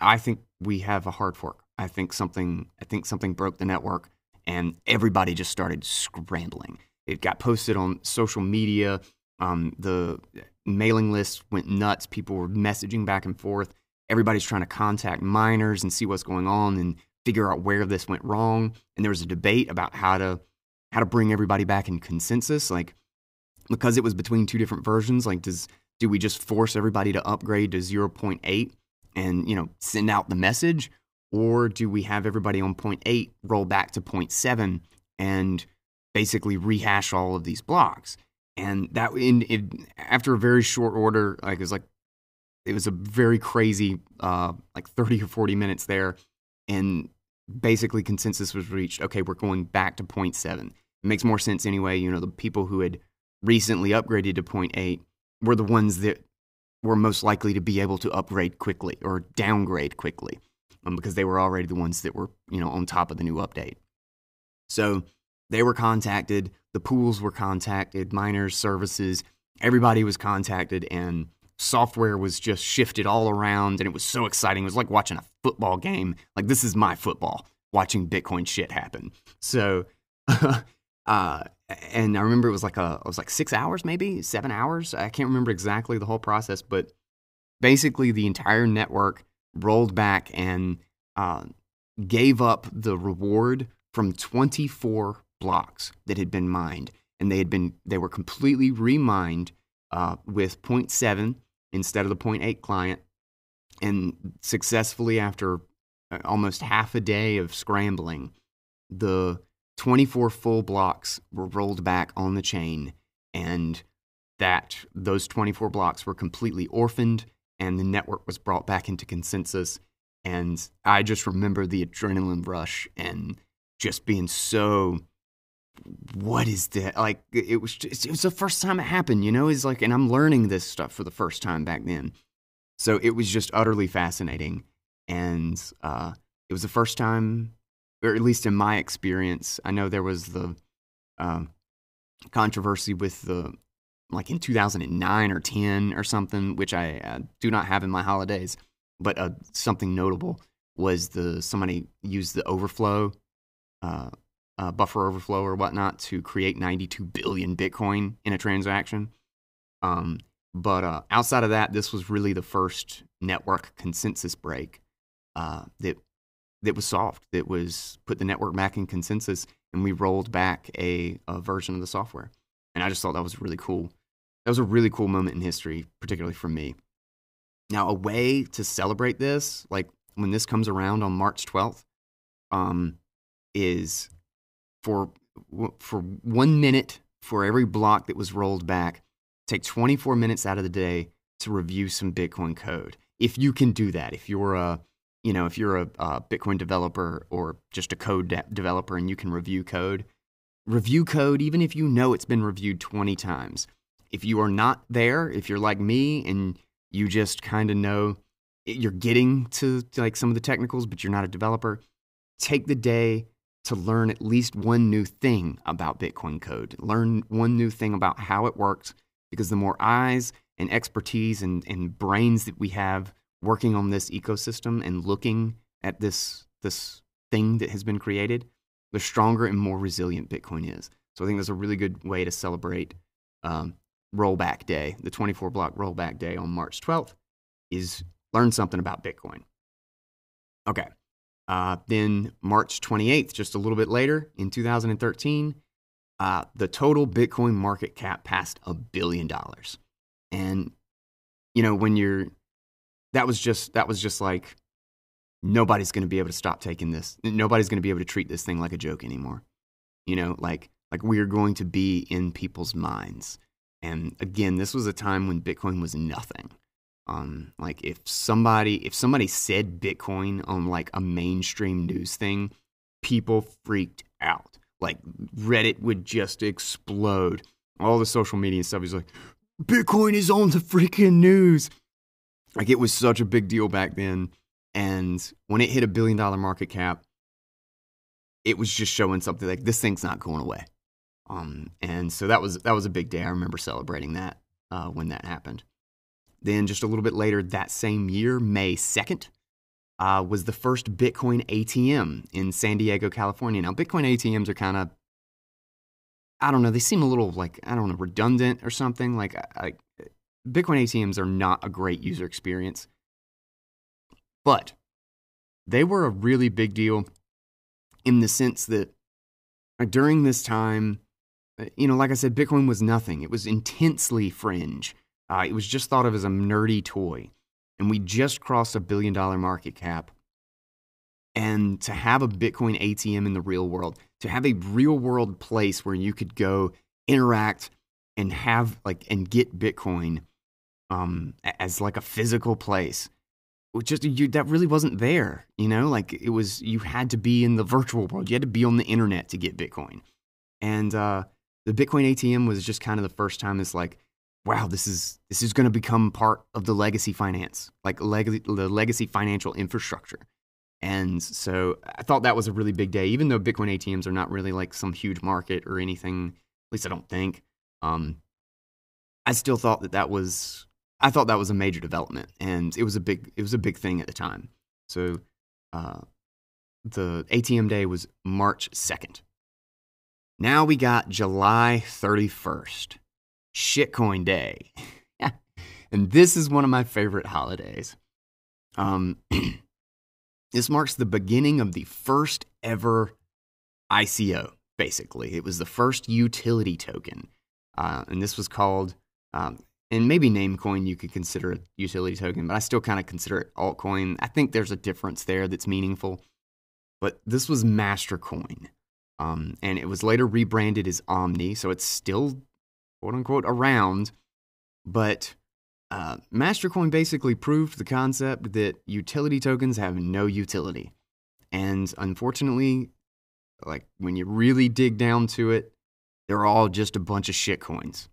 "I think we have a hard fork. I think something. I think something broke the network." And everybody just started scrambling. It got posted on social media. Um, the mailing list went nuts. People were messaging back and forth everybody's trying to contact miners and see what's going on and figure out where this went wrong. And there was a debate about how to how to bring everybody back in consensus, like because it was between two different versions. Like, does do we just force everybody to upgrade to 0.8 and you know send out the message, or do we have everybody on 0.8 roll back to 0.7 and basically rehash all of these blocks? And that in, in after a very short order, like it was like it was a very crazy, uh, like 30 or 40 minutes there. And basically, consensus was reached okay, we're going back to 0.7. It makes more sense anyway. You know, the people who had recently upgraded to 0.8 were the ones that were most likely to be able to upgrade quickly or downgrade quickly um, because they were already the ones that were, you know, on top of the new update. So they were contacted, the pools were contacted, miners, services, everybody was contacted, and software was just shifted all around and it was so exciting. It was like watching a football game. Like this is my football, watching Bitcoin shit happen. So uh, and I remember it was like a, it was like six hours, maybe seven hours. I can't remember exactly the whole process, but basically the entire network rolled back and uh, gave up the reward from 24 blocks that had been mined, and they had been they were completely remined uh, with 0.7 instead of the 0.8 client, and successfully after uh, almost half a day of scrambling, the 24 full blocks were rolled back on the chain, and that those 24 blocks were completely orphaned, and the network was brought back into consensus. And I just remember the adrenaline rush and just being so what is that? Like it was just, it was the first time it happened you know? It's like and i'm learning this stuff for the first time back then. So it was just utterly fascinating. And uh, it was the first time or at least in my experience i know there was the uh, controversy with the like in 2009 or 10 or something which i uh, do not have in my holidays but uh, something notable was the somebody used the overflow uh, buffer overflow or whatnot to create 92 billion Bitcoin in a transaction. Um, but uh, outside of that, this was really the first network consensus break uh, that that was solved. That was put the network back in consensus, and we rolled back a, a version of the software. And I just thought that was really cool. That was a really cool moment in history, particularly for me. Now, a way to celebrate this, like when this comes around on March 12th, um, is for for one minute for every block that was rolled back. Take 24 minutes out of the day to review some Bitcoin code. If you can do that, if you're a you know if you're a, a Bitcoin developer or just a code de- developer and you can review code, review code even if you know it's been reviewed 20 times. If you are not there, if you're like me and you just kind of know you're getting to, to like some of the technicals, but you're not a developer, take the day to learn at least one new thing about Bitcoin code, learn one new thing about how it works, because the more eyes and expertise and, and brains that we have working on this ecosystem and looking at this, this thing that has been created, the stronger and more resilient Bitcoin is. So I think that's a really good way to celebrate um, rollback day, the 24 block rollback day on March 12th, is learn something about Bitcoin. Okay. Uh, then March 28th, just a little bit later in 2013, uh, the total Bitcoin market cap passed a billion dollars. And you know when you're that was just that was just like nobody's going to be able to stop taking this. Nobody's going to be able to treat this thing like a joke anymore. You know, like like we are going to be in people's minds. And again, this was a time when Bitcoin was nothing. Um, like if somebody if somebody said Bitcoin on like a mainstream news thing, people freaked out. Like Reddit would just explode. All the social media stuff is like, Bitcoin is on the freaking news. Like it was such a big deal back then. And when it hit a billion dollar market cap, it was just showing something like this thing's not going away. Um, and so that was that was a big day. I remember celebrating that uh, when that happened. Then, just a little bit later that same year, May 2nd, uh, was the first Bitcoin ATM in San Diego, California. Now, Bitcoin ATMs are kind of, I don't know, they seem a little like, I don't know, redundant or something. Like, I, Bitcoin ATMs are not a great user experience, but they were a really big deal in the sense that during this time, you know, like I said, Bitcoin was nothing. It was intensely fringe. Uh, it was just thought of as a nerdy toy. And we just crossed a billion dollar market cap. And to have a Bitcoin ATM in the real world, to have a real world place where you could go interact and have like and get Bitcoin um, as like a physical place, just you, that really wasn't there. You know, like it was you had to be in the virtual world. You had to be on the internet to get Bitcoin. And uh, the Bitcoin ATM was just kind of the first time it's like, wow, this is this is going to become part of the legacy finance, like leg- the legacy financial infrastructure. And so I thought that was a really big day, even though Bitcoin ATMs are not really like some huge market or anything. At least I don't think. Um, I still thought that that was I thought that was a major development, and it was a big it was a big thing at the time. So uh, the ATM day was March second. Now we got July 31st, Shitcoin Day. and this is one of my favorite holidays. Um, this marks the beginning of the first ever ICO, basically. It was the first utility token. Uh, and this was called, um, and maybe Namecoin you could consider a utility token, but I still kind of consider it altcoin. I think there's a difference there that's meaningful. But this was Mastercoin. Um, and it was later rebranded as Omni, so it's still quote unquote around. But uh, Mastercoin basically proved the concept that utility tokens have no utility. And unfortunately, like when you really dig down to it, they're all just a bunch of shit coins.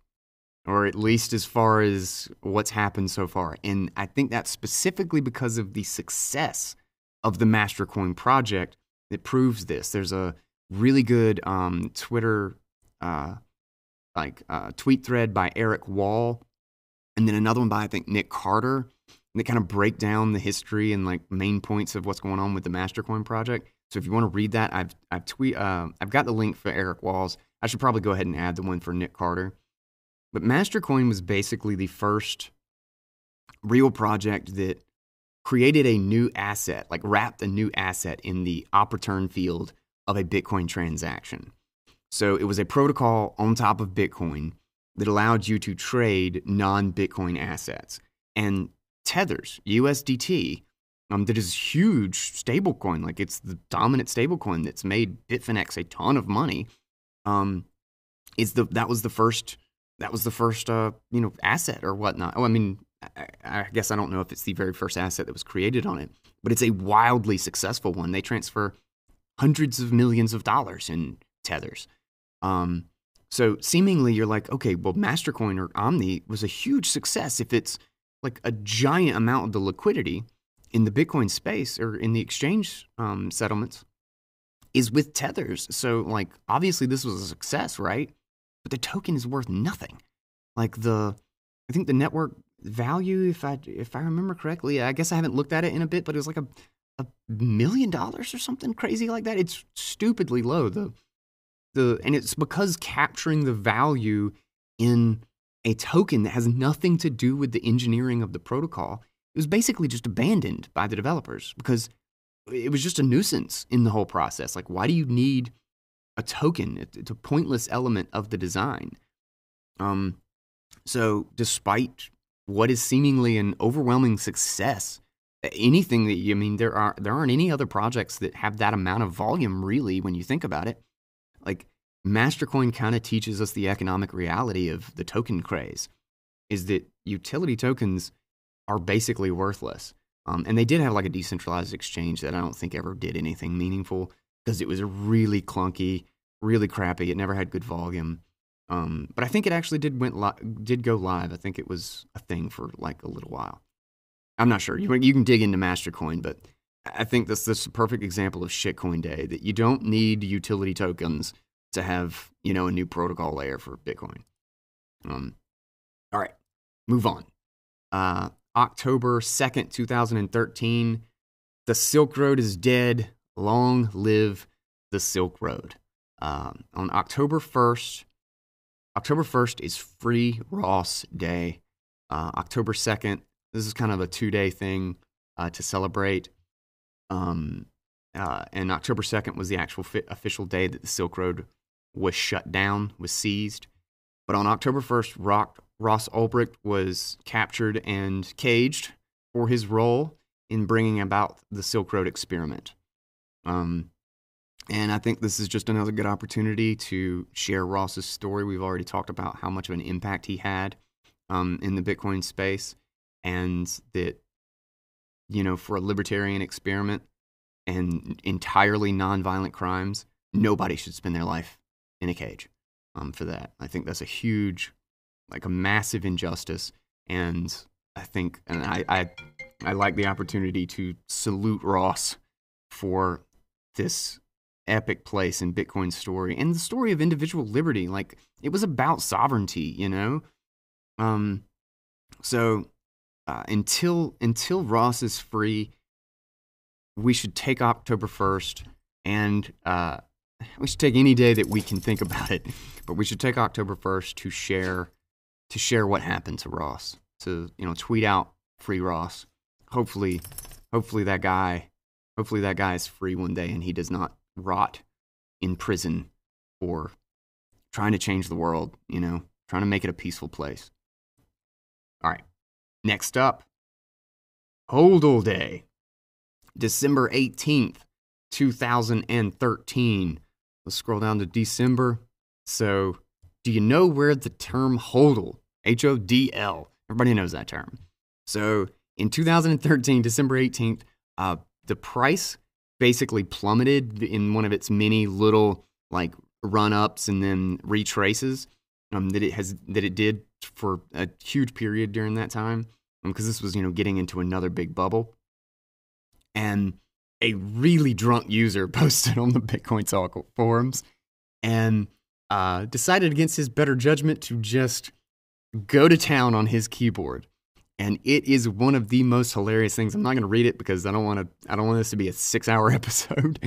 Or at least as far as what's happened so far. And I think that's specifically because of the success of the Mastercoin project that proves this. There's a really good um, Twitter uh, like uh, tweet thread by Eric Wall, and then another one by I think Nick Carter. And they kind of break down the history and like main points of what's going on with the Mastercoin project. So if you want to read that, I've I've tweet uh, I've got the link for Eric Wall's. I should probably go ahead and add the one for Nick Carter. But Mastercoin was basically the first real project that created a new asset, like wrapped a new asset in the op return field of a Bitcoin transaction. So it was a protocol on top of Bitcoin that allowed you to trade non Bitcoin assets. And Tethers, USDT, um, that is huge stablecoin, like it's the dominant stablecoin that's made Bitfinex a ton of money. Um, is the that was the first that was the first uh, you know asset or whatnot. Oh, I mean, I, I guess I don't know if it's the very first asset that was created on it, but it's a wildly successful one. They transfer hundreds of millions of dollars in tethers. Um, so seemingly you're like, okay, well, Mastercoin or Omni was a huge success if it's like a giant amount of the liquidity in the Bitcoin space or in the exchange um, settlements is with tethers. So like obviously this was a success, right? But the token is worth nothing. Like the, I think the network value, if I if I remember correctly, I guess I haven't looked at it in a bit, but it was like a a million dollars or something crazy like that. It's stupidly low. The the and it's because capturing the value in a token that has nothing to do with the engineering of the protocol, it was basically just abandoned by the developers because it was just a nuisance in the whole process. Like, why do you need a token? It's a pointless element of the design. Um, so, despite what is seemingly an overwhelming success anything that you I mean there are there aren't any other projects that have that amount of volume really when you think about it. Like Mastercoin kind of teaches us the economic reality of the token craze is that utility tokens are basically worthless. Um, and they did have like a decentralized exchange that I don't think ever did anything meaningful because it was really clunky, really crappy. It never had good volume. Um, but I think it actually did went li- did go live. I think it was a thing for like a little while. I'm not sure. You, you can dig into Mastercoin, but I think this, this is a perfect example of shitcoin day that you don't need utility tokens to have, you know, a new protocol layer for Bitcoin. Um, all right, move on. Uh, October 2nd, 2013. The Silk Road is dead. Long live the Silk Road. Um, on October 1st, October 1st is Free Ross Day. Uh, October 2nd this is kind of a two day thing uh, to celebrate. Um, uh, and October 2nd was the actual fi- official day that the Silk Road was shut down, was seized. But on October 1st, Rock, Ross Ulbricht was captured and caged for his role in bringing about the Silk Road experiment. Um, and I think this is just another good opportunity to share Ross's story. We've already talked about how much of an impact he had um, in the Bitcoin space and that you know for a libertarian experiment and entirely nonviolent crimes nobody should spend their life in a cage um, for that. I think that's a huge like a massive injustice and i think and i i, I like the opportunity to salute ross for this epic place in bitcoin's story and the story of individual liberty. Like it was about sovereignty you know? Um so uh, until until Ross is free, we should take October first and uh, we should take any day that we can think about it, but we should take October 1st to share to share what happened to Ross. To, you know, tweet out free Ross. Hopefully hopefully that guy hopefully that guy is free one day and he does not rot in prison for trying to change the world, you know, trying to make it a peaceful place. All right. Next up, Hodl Day, December 18th, 2013. Let's scroll down to December. So, do you know where the term hodl, H O D L, everybody knows that term. So, in 2013, December 18th, uh, the price basically plummeted in one of its many little like run ups and then retraces um, that it has that it did for a huge period during that time because um, this was you know getting into another big bubble. And a really drunk user posted on the bitcoin talk forums and uh, decided against his better judgment to just go to town on his keyboard. And it is one of the most hilarious things. I'm not going to read it because i don't want to i don't want this to be a six hour episode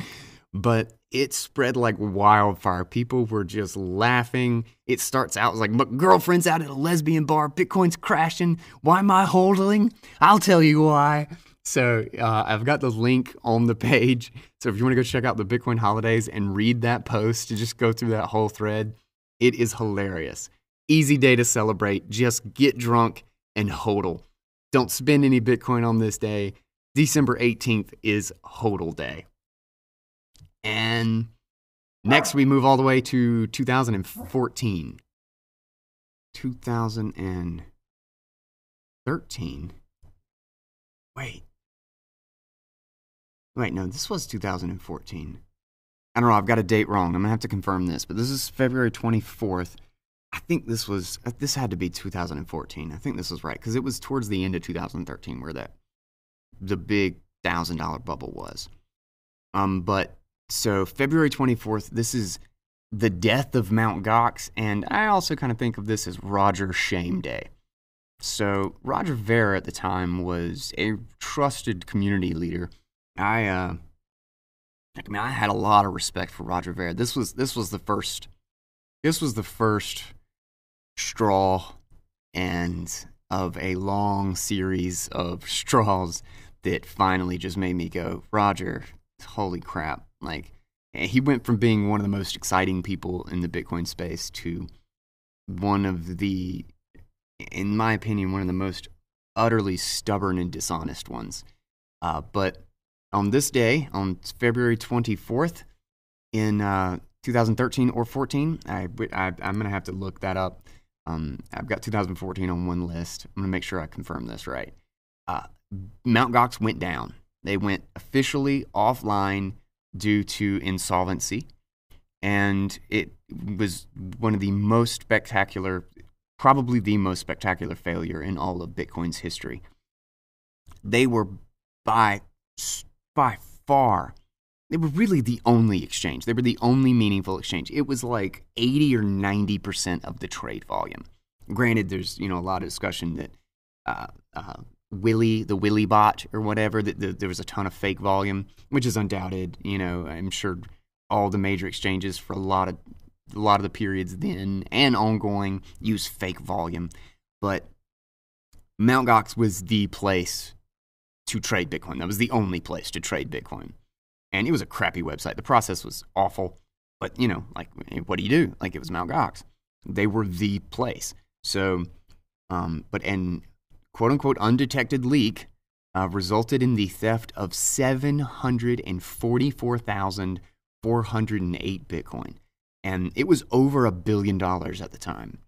but it spread like wildfire. People were just laughing. It starts out like, my girlfriend's out at a lesbian bar, Bitcoin's crashing. Why am I holding? I'll tell you why. So uh, I've got the link on the page. So if you want to go check out the Bitcoin holidays and read that post to just go through that whole thread, it is hilarious. Easy day to celebrate. Just get drunk and hodl. Don't spend any Bitcoin on this day. December 18th is hodl day. And next, we move all the way to 2014. 2013. Wait. Wait, no, this was 2014. I don't know, I've got a date wrong. I'm going to have to confirm this, but this is February 24th. I think this was uh, this had to be 2014. I think this was right because it was towards the end of 2013 where that the big thousand dollar bubble was. Um, but so, February 24th, this is the death of Mount Gox, and I also kind of think of this as Roger Shame Day. So, Roger Ver at the time was a trusted community leader. I, uh, I mean, I had a lot of respect for Roger Ver. This was this was the first, this was the first straw, and of a long series of straws that finally just made me go, Roger, holy crap! Like he went from being one of the most exciting people in the Bitcoin space to one of the, in my opinion, one of the most utterly stubborn and dishonest ones. Uh, but on this day, on February 24th, in uh, 2013 or 14, I, I, am going to have to look that up. Um, I've got 2014 on one list. I'm going to make sure I confirm this right. Uh, Mount Gox went down. They went officially offline due to insolvency. And it was one of the most spectacular, probably the most spectacular failure in all of Bitcoin's history. They were by, by far, they were really the only exchange. They were the only meaningful exchange. It was like 80 or 90% of the trade volume. Granted, there's you know a lot of discussion that uh, uh, Willy, the Willy bot or whatever, that the, there was a ton of fake volume, which is undoubted. You know, I'm sure all the major exchanges for a lot of a lot of the periods then and ongoing use fake volume, but Mt. Gox was the place to trade Bitcoin. That was the only place to trade Bitcoin, and it was a crappy website. The process was awful, but you know, like what do you do? Like it was Mt. Gox. They were the place. So, um, but and quote unquote undetected leak uh, resulted in the theft of 744,408 Bitcoin. And it was over a billion dollars at the time.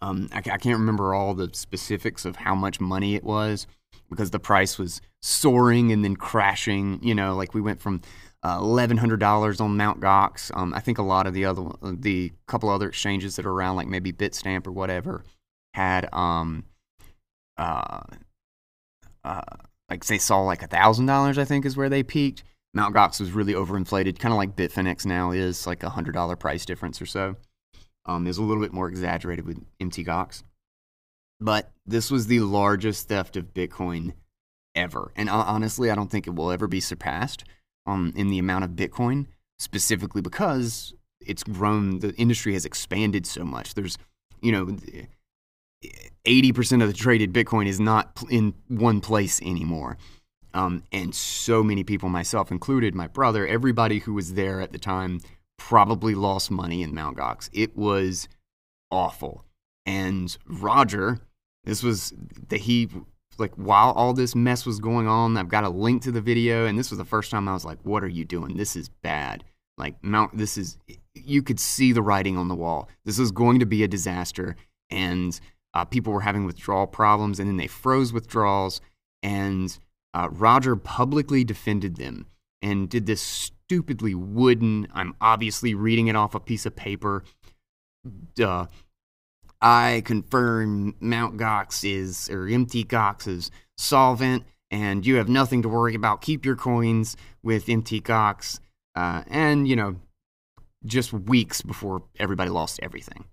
Um, I, I can't remember all the specifics of how much money it was because the price was soaring and then crashing. You know, like we went from uh, eleven hundred dollars on Mount Gox. Um, I think a lot of the other the couple other exchanges that are around, like maybe Bitstamp or whatever, had um, uh, uh, like they saw like a thousand dollars, I think is where they peaked. Mount Gox was really overinflated, kind of like Bitfinex now is, like a hundred dollar price difference or so. Um, is a little bit more exaggerated with MT Gox, but this was the largest theft of Bitcoin ever, and uh, honestly, I don't think it will ever be surpassed um, in the amount of Bitcoin. specifically because it's grown, the industry has expanded so much. There's, you know, 80% of the traded Bitcoin is not in one place anymore. Um, and so many people, myself included, my brother, everybody who was there at the time, probably lost money in Mt. Gox. It was awful. And Roger, this was that he like while all this mess was going on, I've got a link to the video, and this was the first time I was like, "What are you doing? This is bad." Like Mount, this is you could see the writing on the wall. This is going to be a disaster, and uh, people were having withdrawal problems, and then they froze withdrawals, and uh, Roger publicly defended them and did this stupidly wooden. I'm obviously reading it off a piece of paper. Duh. I confirm Mount Gox is, or Mt. Gox is solvent, and you have nothing to worry about. Keep your coins with Mt. Gox. Uh, and, you know, just weeks before everybody lost everything.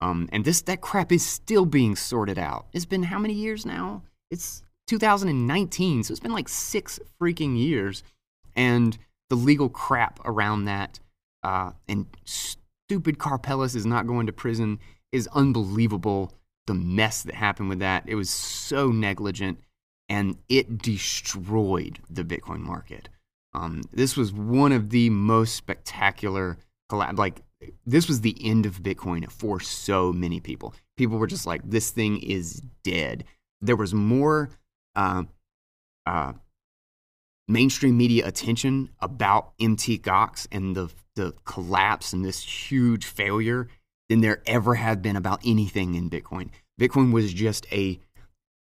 Um, and this that crap is still being sorted out. It's been how many years now? It's 2019, so it's been like six freaking years, and the legal crap around that, uh, and stupid Karpelès is not going to prison is unbelievable. The mess that happened with that, it was so negligent, and it destroyed the Bitcoin market. Um, this was one of the most spectacular collab. Like this was the end of Bitcoin for so many people. People were just like, "This thing is dead." There was more uh, uh, mainstream media attention about MT Gox and the the collapse and this huge failure than there ever had been about anything in Bitcoin. Bitcoin was just a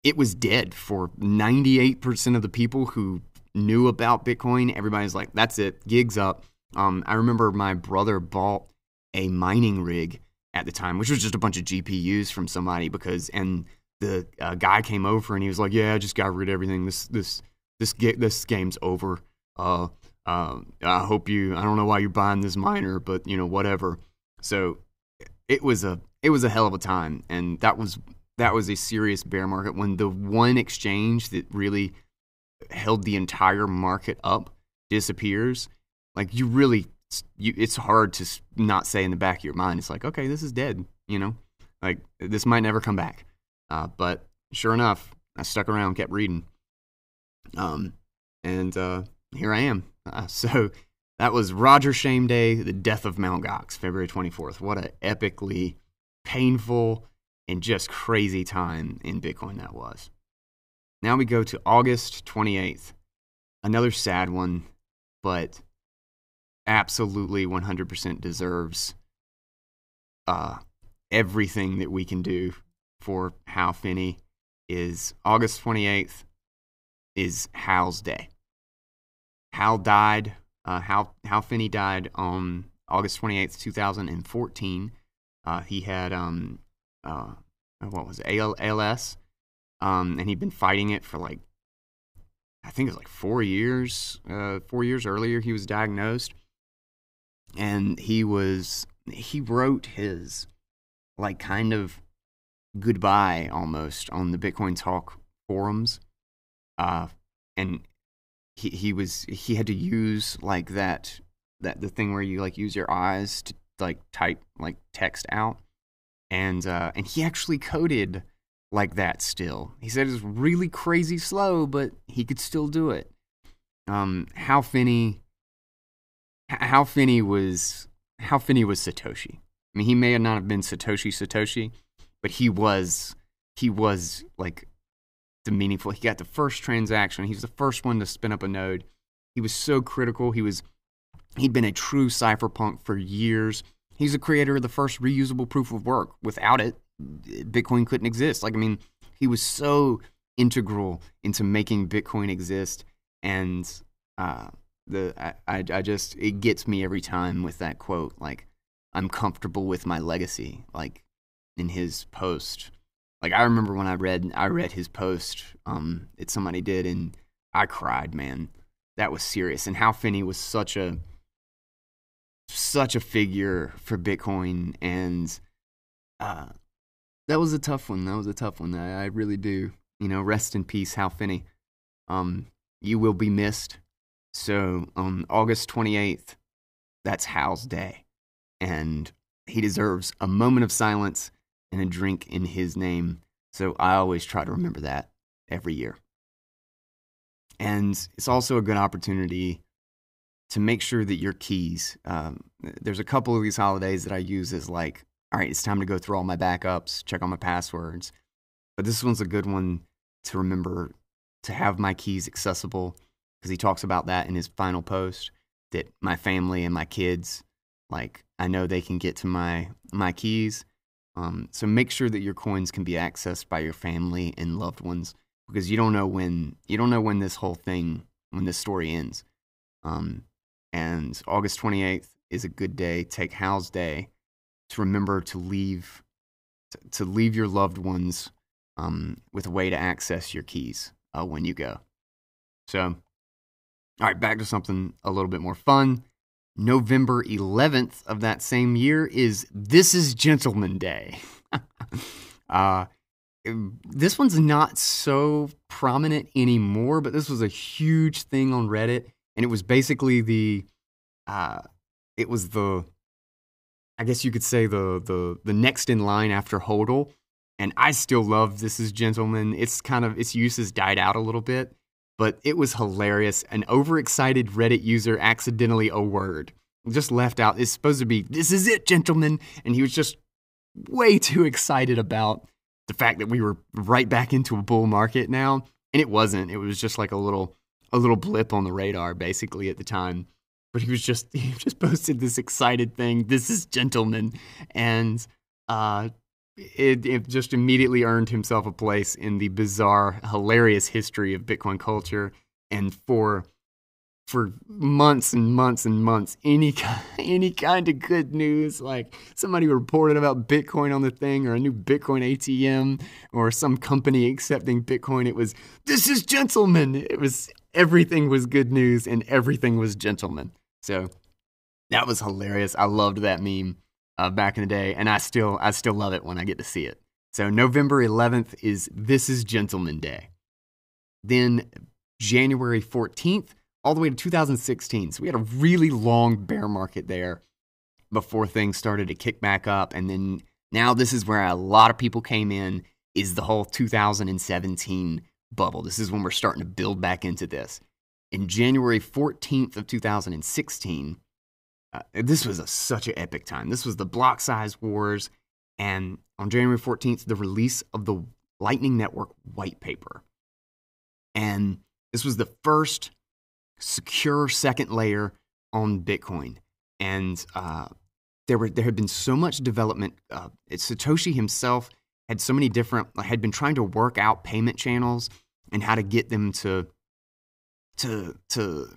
it was dead for 98% of the people who knew about Bitcoin. Everybody's like, that's it, gigs up. Um, I remember my brother bought a mining rig at the time, which was just a bunch of GPUs from somebody because, and the uh, guy came over and he was like, "Yeah, I just got rid of everything. This this this ga- this game's over. Uh, uh, I hope you. I don't know why you're buying this miner, but you know whatever." So it was a it was a hell of a time, and that was that was a serious bear market when the one exchange that really held the entire market up disappears. Like you really, you, it's hard to not say in the back of your mind, it's like, okay, this is dead. You know, like this might never come back. Uh, but sure enough, I stuck around, kept reading. Um, and uh, here I am. Uh, so that was Roger Shame Day, the death of Mount Gox, February 24th. What an epically painful and just crazy time in Bitcoin that was. Now we go to August 28th. Another sad one, but absolutely 100% deserves uh, everything that we can do for Hal Finney is August 28th is Hal's day. Hal died, uh, Hal, Hal Finney died on August 28th, 2014. Uh, he had, um, uh, what was it, AL, ALS, um, and he'd been fighting it for like, I think it was like four years. Uh, four years earlier, he was diagnosed. And he was, he wrote his, like, kind of goodbye almost on the Bitcoin Talk forums. Uh, and he he was he had to use like that that the thing where you like use your eyes to like type like text out, and uh, and he actually coded like that still. He said it was really crazy slow, but he could still do it. Um, Hal Finney, Hal Finney was Hal Finney was Satoshi. I mean, he may not have been Satoshi Satoshi, but he was he was like the meaningful. He got the first transaction. He was the first one to spin up a node. He was so critical. He was he'd been a true cypherpunk for years. He's the creator of the first reusable proof of work. Without it, Bitcoin couldn't exist. Like I mean, he was so integral into making Bitcoin exist, and uh, the I, I just it gets me every time with that quote. Like I'm comfortable with my legacy. Like in his post. Like I remember when I read I read his post um that somebody did and I cried, man. That was serious. And Hal Finney was such a such a figure for Bitcoin and uh that was a tough one. That was a tough one. I, I really do. You know, rest in peace, Hal Finney. Um, you will be missed. So on August 28th, that's Hal's day. And he deserves a moment of silence and a drink in his name. So I always try to remember that every year. And it's also a good opportunity to make sure that your keys, um, there's a couple of these holidays that I use as like, all right, it's time to go through all my backups, check on my passwords. But this one's a good one to remember to have my keys accessible because he talks about that in his final post that my family and my kids, like, I know they can get to my, my keys. Um, so make sure that your coins can be accessed by your family and loved ones because you don't know when you don't know when this whole thing when this story ends. Um, and August 28th is a good day. Take Hal's Day to remember to leave to, leave your loved ones um, with a way to access your keys uh, when you go. So, all right, back to something a little bit more fun. November 11th of that same year is This is Gentleman Day. uh, this one's not so prominent anymore, but this was a huge thing on Reddit and it was basically the uh, it was the I guess you could say the the the next in line after HODL. And I still love This Is Gentleman. It's kind of its use has died out a little bit, but it was hilarious. An overexcited Reddit user accidentally a word just left out. It's supposed to be This is it, gentlemen, and he was just way too excited about the fact that we were right back into a bull market now, and it wasn't. It was just like a little a little blip on the radar basically at the time. But he was just he just posted this excited thing. This is gentlemen. and uh, it, it just immediately earned himself a place in the bizarre, hilarious history of Bitcoin culture. And for for months and months and months any any kind of good news like somebody reported about bitcoin on the thing or a new bitcoin atm or some company accepting bitcoin it was this is gentleman it was everything was good news and everything was gentleman so that was hilarious. I loved that meme uh, back in the day and i still i still love it when i get to see it so november 11th is this is gentleman day then january 14th all the way to 2016. So we had a really long bear market there before things started to kick back up. And then now this is where a lot of people came in is the whole 2017 bubble. This is when we're starting to build back into this. In January 14th of 2016, uh, this was a, such an epic time. This was the block size wars. And on January 14th, the release of the Lightning Network white paper. And this was the first secure second layer on Bitcoin. And uh, there were there had been so much development. Uh, Satoshi himself had so many different had been trying to work out payment channels and how to get them to to to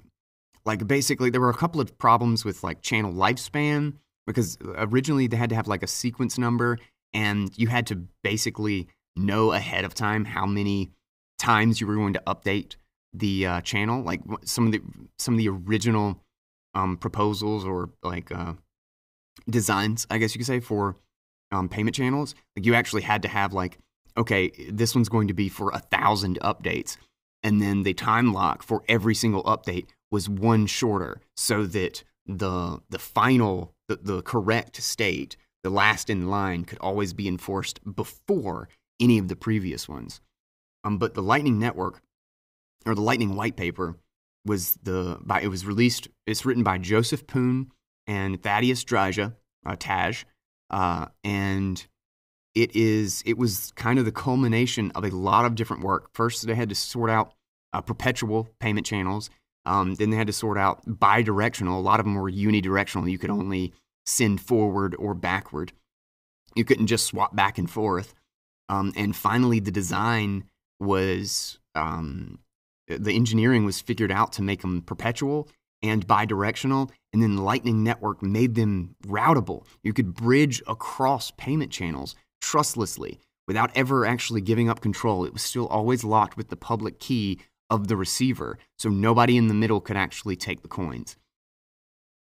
like basically there were a couple of problems with like channel lifespan because originally they had to have like a sequence number and you had to basically know ahead of time how many times you were going to update the uh, channel, like some of the some of the original um, proposals or like uh, designs, I guess you could say, for um, payment channels. Like you actually had to have like, okay, this one's going to be for a thousand updates, and then the time lock for every single update was one shorter, so that the the final the, the correct state, the last in line, could always be enforced before any of the previous ones. Um, but the Lightning Network or the Lightning White Paper was the by it was released. It's written by Joseph Poon and Thaddeus Dryja, uh, Tadge, uh, and it is it was kind of the culmination of a lot of different work. First, they had to sort out uh, perpetual payment channels. Um, then they had to sort out bidirectional. A lot of them were unidirectional. You could only send forward or backward. You couldn't just swap back and forth. Um, and finally, the design was um, the engineering was figured out to make them perpetual and bidirectional, and then the Lightning Network made them routable. You could bridge across payment channels trustlessly without ever actually giving up control. It was still always locked with the public key of the receiver, so nobody in the middle could actually take the coins.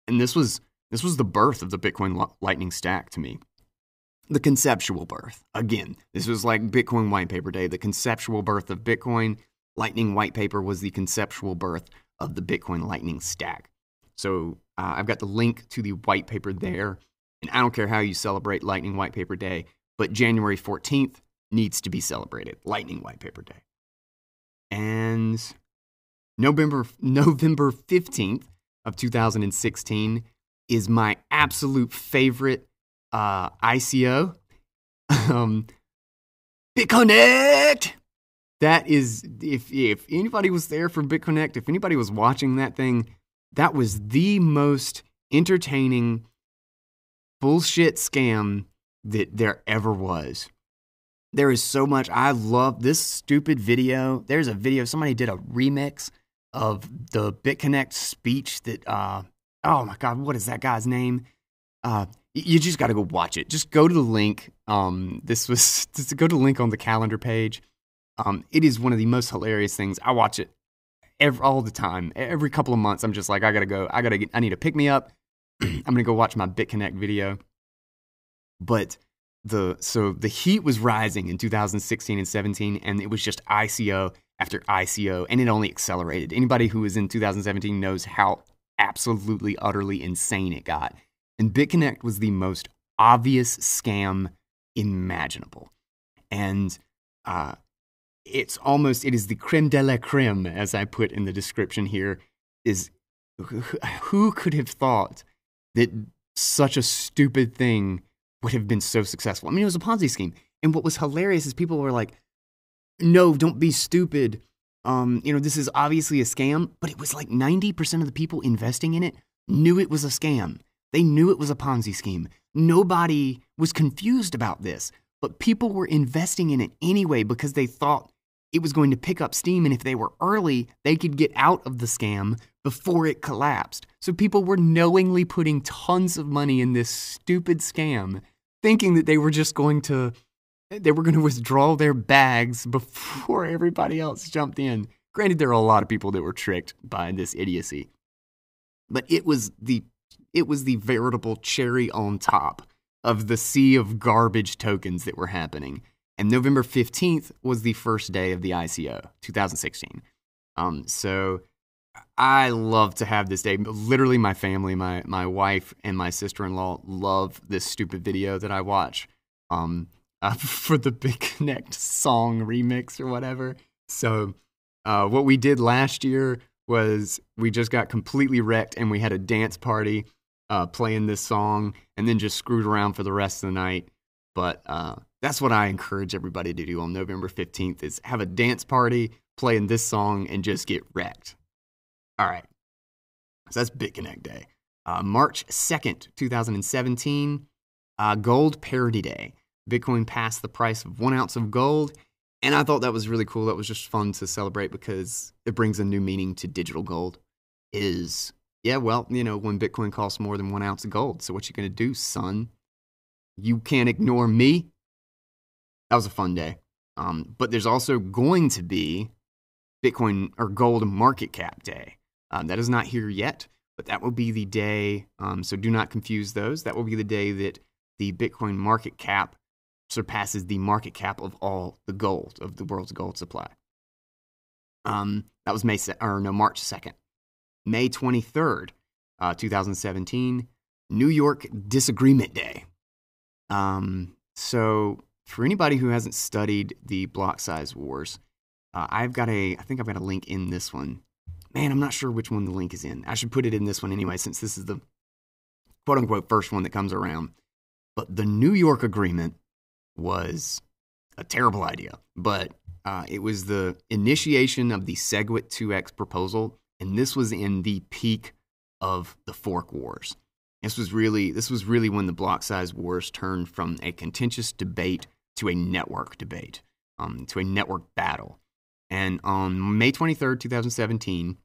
And this was this was the birth of the Bitcoin Lightning Stack to me. The conceptual birth. Again, this was like Bitcoin white paper day, the conceptual birth of Bitcoin Lightning White Paper was the conceptual birth of the Bitcoin Lightning Stack. So uh, I've got the link to the white paper there. And I don't care how you celebrate Lightning White Paper Day, but January 14th needs to be celebrated, Lightning White Paper Day. And November, November 15th of 2016 is my absolute favorite uh, ICO. um, BitConnect! That is, if, if anybody was there for BitConnect, if anybody was watching that thing, that was the most entertaining bullshit scam that there ever was. There is so much. I love this stupid video. There's a video, somebody did a remix of the BitConnect speech that, uh, oh my God, what is that guy's name? Uh, you just got to go watch it. Just go to the link. Um, this was, just go to the link on the calendar page. Um, it is one of the most hilarious things. I watch it every, all the time. Every couple of months, I'm just like, I gotta go. I gotta. Get, I need to pick me up. I'm gonna go watch my BitConnect video. But the so the heat was rising in 2016 and 17, and it was just ICO after ICO, and it only accelerated. Anybody who was in 2017 knows how absolutely utterly insane it got. And BitConnect was the most obvious scam imaginable. And uh, it's almost it is the creme de la creme, as I put in the description here. Is who could have thought that such a stupid thing would have been so successful? I mean, it was a Ponzi scheme, and what was hilarious is people were like, "No, don't be stupid." Um, you know, this is obviously a scam, but it was like 90% of the people investing in it knew it was a scam. They knew it was a Ponzi scheme. Nobody was confused about this, but people were investing in it anyway because they thought it was going to pick up steam. And if they were early, they could get out of the scam before it collapsed. So people were knowingly putting tons of money in this stupid scam, thinking that they were just going to. They were going to withdraw their bags before everybody else jumped in. Granted, there are a lot of people that were tricked by this idiocy, but it was the it was the veritable cherry on top of the sea of garbage tokens that were happening. And November 15th was the first day of the ICO, 2016. Um, so I love to have this day. Literally, my family, my, my wife, and my sister in law love this stupid video that I watch um, uh, for the BitConnect song remix or whatever. So, uh, what we did last year was we just got completely wrecked and we had a dance party uh, playing this song and then just screwed around for the rest of the night. But uh, that's what I encourage everybody to do on November 15th is have a dance party playing this song and just get wrecked. All right. So that's BitConnect Day. Uh, March 2nd, 2017, uh, Gold Parity Day. Bitcoin passed the price of one ounce of gold. And I thought that was really cool. That was just fun to celebrate because it brings a new meaning to digital gold. Is, yeah, well, you know, when Bitcoin costs more than one ounce of gold. So what you going to do, son? You can't ignore me that was a fun day. Um, but there's also going to be Bitcoin or gold market cap day. Um, that is not here yet, but that will be the day. Um, so do not confuse those. That will be the day that the Bitcoin market cap surpasses the market cap of all the gold of the world's gold supply. Um, that was May or no March second, May twenty third, uh, two thousand seventeen, New York Disagreement Day. Um, so for anybody who hasn't studied the block size wars, uh, I've got a, I think I've got a link in this one. Man, I'm not sure which one the link is in. I should put it in this one anyway, since this is the quote unquote first one that comes around. But the New York Agreement was a terrible idea, but uh, it was the initiation of the SegWit 2x proposal, and this was in the peak of the fork wars. This was really this was really when the block size wars turned from a contentious debate to a network debate, um, to a network battle. And on May 23rd, 2017,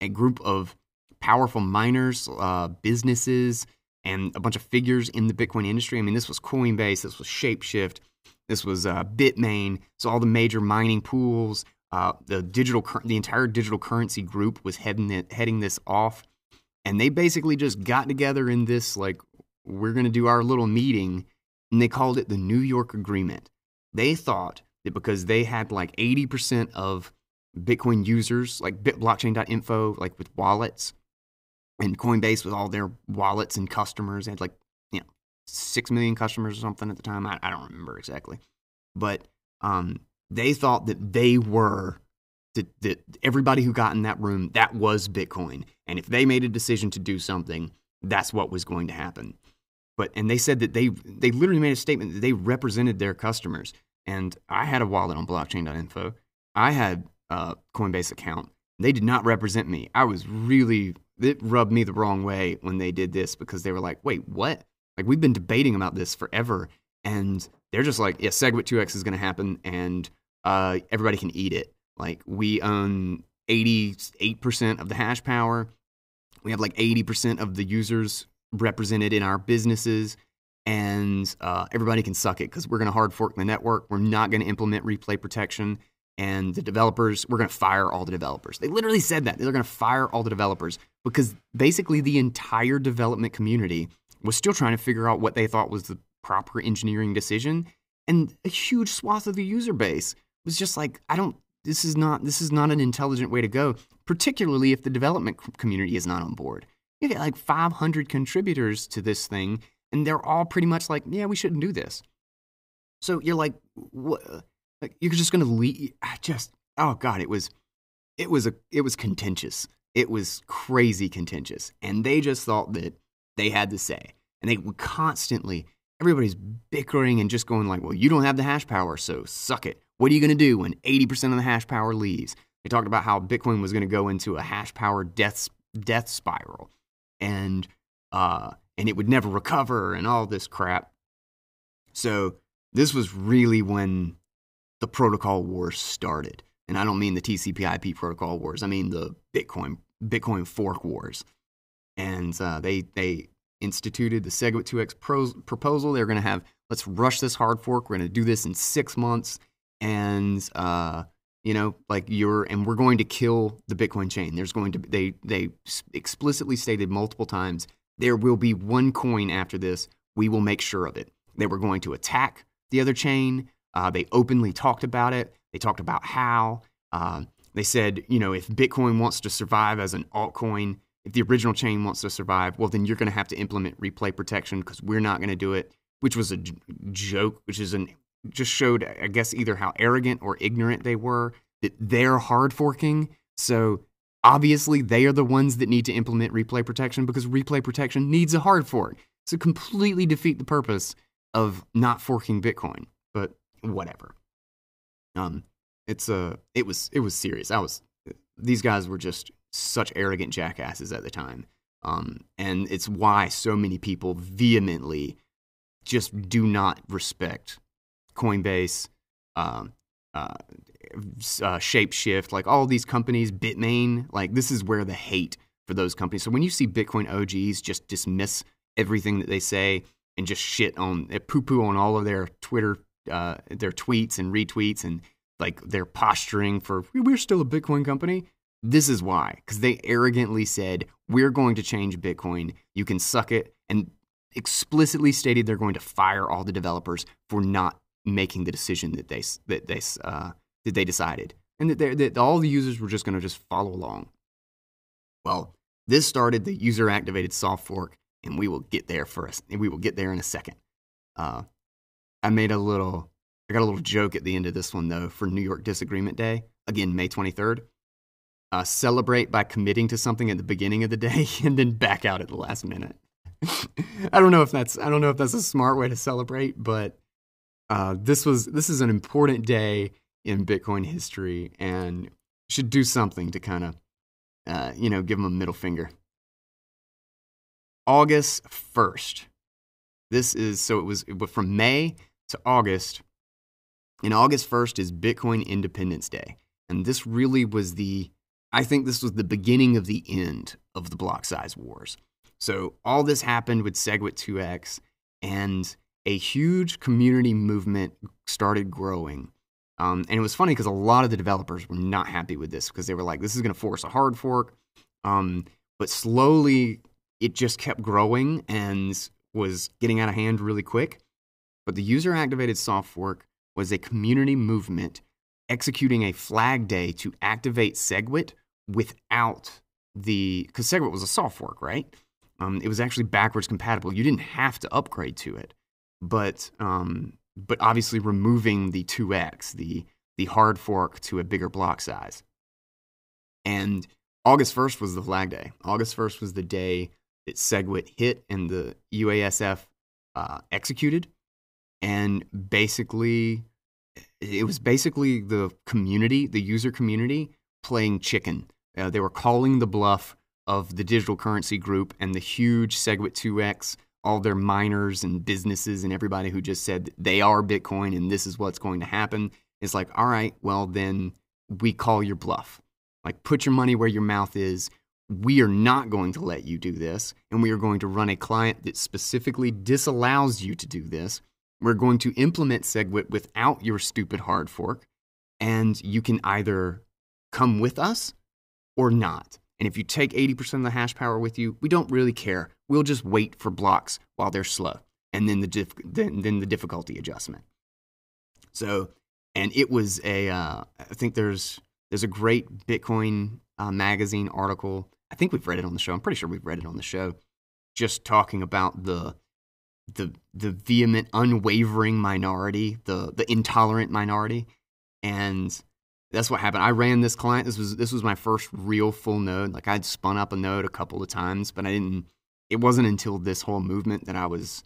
a group of powerful miners, uh, businesses, and a bunch of figures in the Bitcoin industry. I mean, this was Coinbase, this was Shapeshift, this was uh, Bitmain. So all the major mining pools, uh, the digital, the entire digital currency group was heading it, heading this off, and they basically just got together in this like we're going to do our little meeting and they called it the New York Agreement. They thought because they had like 80% of Bitcoin users, like bitblockchain.info, like with wallets, and Coinbase with all their wallets and customers had like you know six million customers or something at the time. I, I don't remember exactly, but um, they thought that they were that, that everybody who got in that room that was Bitcoin, and if they made a decision to do something, that's what was going to happen. But and they said that they they literally made a statement that they represented their customers. And I had a wallet on blockchain.info. I had a Coinbase account. They did not represent me. I was really it rubbed me the wrong way when they did this because they were like, "Wait, what?" Like we've been debating about this forever, and they're just like, "Yeah, SegWit 2x is going to happen, and uh, everybody can eat it." Like we own 88% of the hash power. We have like 80% of the users represented in our businesses, and uh, everybody can suck it because we're going to hard fork the network. We're not going to implement replay protection. And the developers, we're going to fire all the developers. They literally said that. They're going to fire all the developers because basically the entire development community was still trying to figure out what they thought was the proper engineering decision. And a huge swath of the user base was just like, I don't, this is not, this is not an intelligent way to go, particularly if the development community is not on board. You get like 500 contributors to this thing, and they're all pretty much like, yeah, we shouldn't do this. So you're like, what? Like, you're just to leave. I Just, oh God, it was, it was a, it was contentious. It was crazy contentious. And they just thought that they had to say. And they would constantly, everybody's bickering and just going like, well, you don't have the hash power, so suck it. What are you to do when 80% of the hash power leaves? They talked about how Bitcoin was to go into a hash power death, death spiral and uh, and it would never recover and all this crap. So this was really when the protocol wars started, and I don't mean the TCP/IP protocol wars. I mean the Bitcoin Bitcoin fork wars, and uh, they they instituted the SegWit 2x pros, proposal. They're going to have let's rush this hard fork. We're going to do this in six months, and uh, you know like you're and we're going to kill the bitcoin chain there's going to they they explicitly stated multiple times there will be one coin after this. We will make sure of it. They were going to attack the other chain. Uh, they openly talked about it. They talked about how uh, they said you know if bitcoin wants to survive as an altcoin if the original chain wants to survive well then you're going to have to implement replay protection because we're not going to do it which was a j- joke which is an just showed, I guess, either how arrogant or ignorant they were that they're hard forking. So obviously, they are the ones that need to implement replay protection because replay protection needs a hard fork. So completely defeat the purpose of not forking Bitcoin. But whatever. Um, it's a uh, it was it was serious. I was these guys were just such arrogant jackasses at the time. Um, and it's why so many people vehemently just do not respect Coinbase, um, uh, uh, Shapeshift, like all these companies, Bitmain, like this is where the hate for those companies. So when you see Bitcoin OGs just dismiss everything that they say and just shit on, eh, poo poo on all of their Twitter, uh, their tweets and retweets and like their posturing for we're still a Bitcoin company. This is why, because they arrogantly said, we're going to change Bitcoin. You can suck it. And explicitly stated they're going to fire all the developers for not making the decision that they that they uh, that they decided, and that, that all the users were just going to just follow along. Well, this started the user activated soft fork, and we will get there first. And we will get there in a second. Uh, I made a little, I got a little joke at the end of this one though for New York Disagreement Day, again May twenty third. Uh, celebrate by committing to something at the beginning of the day and then back out at the last minute. I don't know if that's I don't know if that's a smart way to celebrate, but uh, this was this is an important day in Bitcoin history, and should do something to kind of uh, you know give them a middle finger. August first. This is so it was, it was from May to August. And August 1st is Bitcoin Independence Day. And this really was the, I think this was the beginning of the end of the block size wars. So all this happened with SegWit 2x, and a huge community movement started growing. Um, and it was funny because a lot of the developers were not happy with this because they were like, this is going to force a hard fork. Um, but slowly, it just kept growing and was getting out of hand really quick. But the user activated soft fork was a community movement executing a flag day to activate SegWit without the because SegWit was a soft fork, right? Um, it was actually backwards compatible. You didn't have to upgrade to it, but um, but obviously removing the 2x, the the hard fork to a bigger block size. And August 1st was the flag day. August 1st was the day that SegWit hit and the UASF uh, executed. And basically, it was basically the community, the user community, playing chicken. Uh, they were calling the bluff of the digital currency group and the huge SegWit 2x, all their miners and businesses and everybody who just said they are Bitcoin and this is what's going to happen. It's like, all right, well, then we call your bluff. Like, put your money where your mouth is. We are not going to let you do this, and we are going to run a client that specifically disallows you to do this. We're going to implement SegWit without your stupid hard fork, and you can either come with us or not. And if you take 80% of the hash power with you, we don't really care. We'll just wait for blocks while they're slow, and then the, dif- then, then the difficulty adjustment. So, and it was a. Uh, I think there's there's a great Bitcoin uh, magazine article. I think we've read it on the show. I'm pretty sure we've read it on the show, just talking about the the the vehement, unwavering minority, the the intolerant minority, and that's what happened. I ran this client. This was this was my first real full node. Like I'd spun up a node a couple of times, but I didn't. It wasn't until this whole movement that I was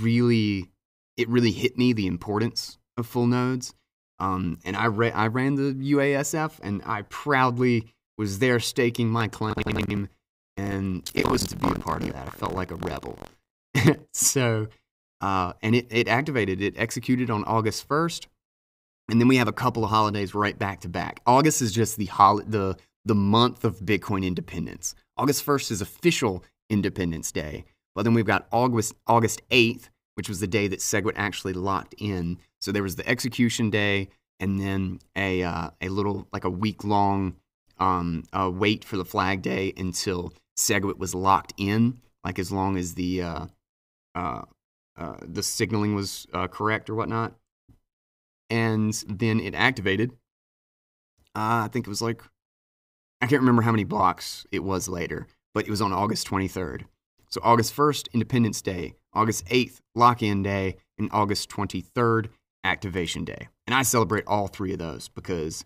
really. It really hit me the importance of full nodes. Um, and I ra- I ran the UASF, and I proudly was there staking my claim, and it was to be a part of that. I felt like a rebel. so, uh, and it, it activated. It executed on August first and then we have a couple of holidays right back to back. August is just the hol- the the month of Bitcoin independence. August 1st is official Independence Day. But then we've got August August 8th, which was the day that SegWit actually locked in. So there was the execution day and then a uh, a little like a week long um, uh, wait for the flag day until SegWit was locked in, like as long as the uh, uh, uh the signaling was uh, correct or whatnot and then it activated. Uh, I think it was like, I can't remember how many blocks it was later, but it was on August 23rd. So August 1st, Independence Day, August 8th, lock in day, and August 23rd, activation day. And I celebrate all three of those because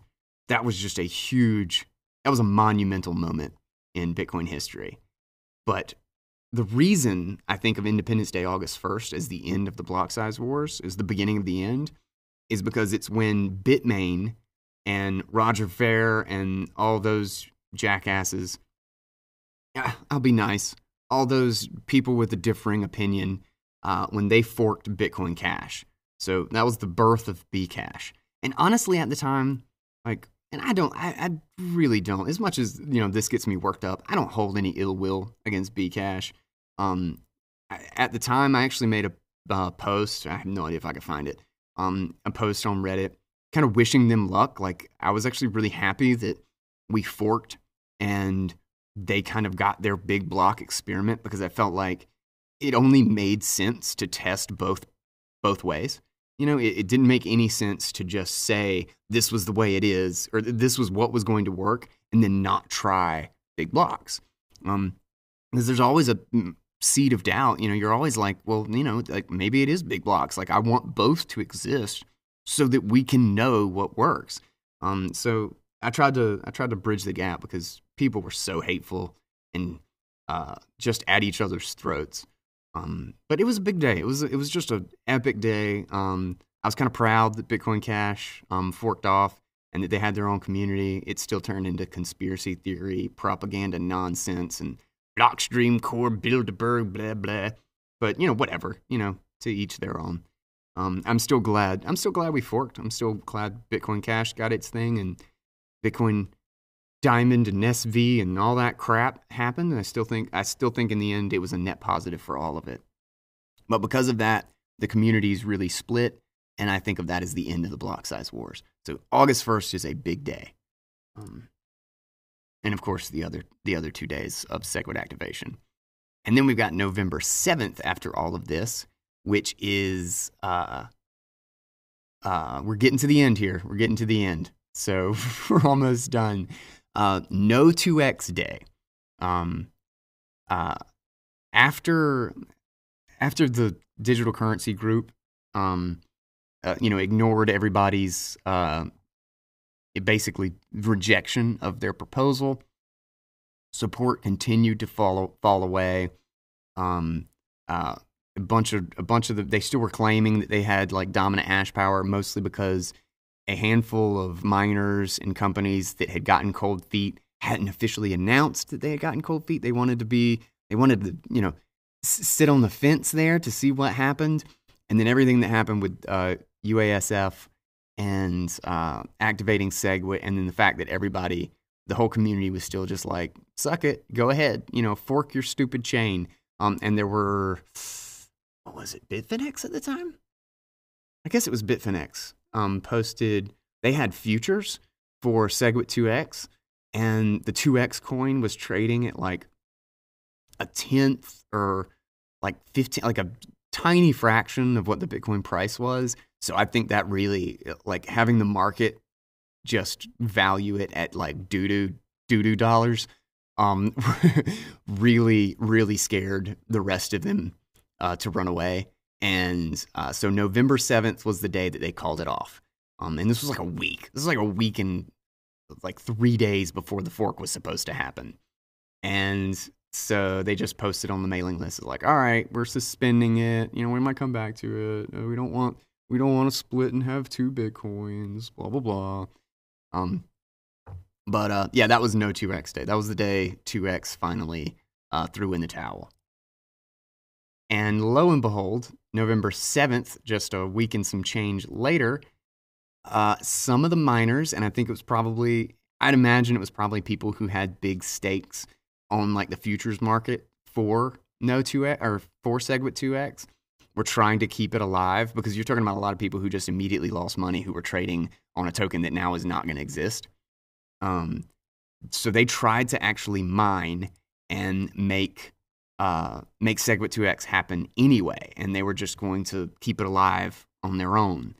that was just a huge, that was a monumental moment in Bitcoin history. But the reason I think of Independence Day, August 1st, as the end of the block size wars, is the beginning of the end, is because it's when Bitmain and Roger Ver and all those jackasses, I'll be nice, all those people with a differing opinion, uh, when they forked Bitcoin Cash. So that was the birth of Bcash. And honestly, at the time, like, and I don't, I, I really don't, as much as, you know, this gets me worked up, I don't hold any ill will against Bcash. Um, at the time, I actually made a uh, post. I have no idea if I could find it um, a post on Reddit, kind of wishing them luck. Like I was actually really happy that we forked and they kind of got their big block experiment because I felt like it only made sense to test both both ways. You know, it, it didn't make any sense to just say this was the way it is or this was what was going to work and then not try big blocks. Um, because there's always a seed of doubt, you know, you're always like, well, you know, like maybe it is big blocks. Like I want both to exist so that we can know what works. Um, so I tried to I tried to bridge the gap because people were so hateful and uh, just at each other's throats. Um, but it was a big day. It was it was just an epic day. Um, I was kind of proud that Bitcoin Cash um, forked off and that they had their own community. It still turned into conspiracy theory, propaganda nonsense, and Blockstream Core Bilderberg, blah blah. But you know, whatever. You know, to each their own. Um, I'm still glad. I'm still glad we forked. I'm still glad Bitcoin Cash got its thing and Bitcoin Diamond and SV and all that crap happened. And I still think I still think in the end it was a net positive for all of it. But because of that, the communities really split, and I think of that as the end of the block size wars. So August 1st is a big day. Um, and of course the other the other two days of SegWit activation. And then we've got November 7th after all of this, which is uh, uh, we're getting to the end here. We're getting to the end. So we're almost done. Uh, no 2x day. Um, uh, after after the digital currency group, um, uh, you know, ignored everybody's uh, basically rejection of their proposal. Support continued to fall fall away. Um, uh, a bunch of a bunch of the, they still were claiming that they had like dominant hash power, mostly because a handful of miners and companies that had gotten cold feet hadn't officially announced that they had gotten cold feet. They wanted to be they wanted to you know s- sit on the fence there to see what happened, and then everything that happened with uh, UASF and uh, activating SegWit, and then the fact that everybody, the whole community was still just like, suck it, go ahead, you know, fork your stupid chain. Um, and there were, what was it, Bitfinex at the time? I guess it was Bitfinex. Um, posted, they had futures for SegWit 2x, and the 2x coin was trading at like a tenth or like 15, like a tiny fraction of what the Bitcoin price was. So I think that really, like having the market just value it at like doo doo doo doo dollars, um, really, really scared the rest of them uh, to run away. And uh, so November 7th was the day that they called it off. Um, and this was like a week. This was like a week and like three days before the fork was supposed to happen. And so they just posted on the mailing list, like, all right, we're suspending it. You know, we might come back to it. We don't want we don't want to split and have two bitcoins. Blah blah blah. Um, but uh, yeah, that was no 2x day. That was the day 2x finally uh, threw in the towel. And lo and behold, November 7th, just a week and some change later, uh, some of the miners, and I think it was probably, I'd imagine it was probably people who had big stakes on like the futures market for no 2x or for SegWit 2x, were trying to keep it alive because you're talking about a lot of people who just immediately lost money who were trading on a token that now is not going to exist. Um, so they tried to actually mine and make uh, make SegWit 2x happen anyway, and they were just going to keep it alive on their own.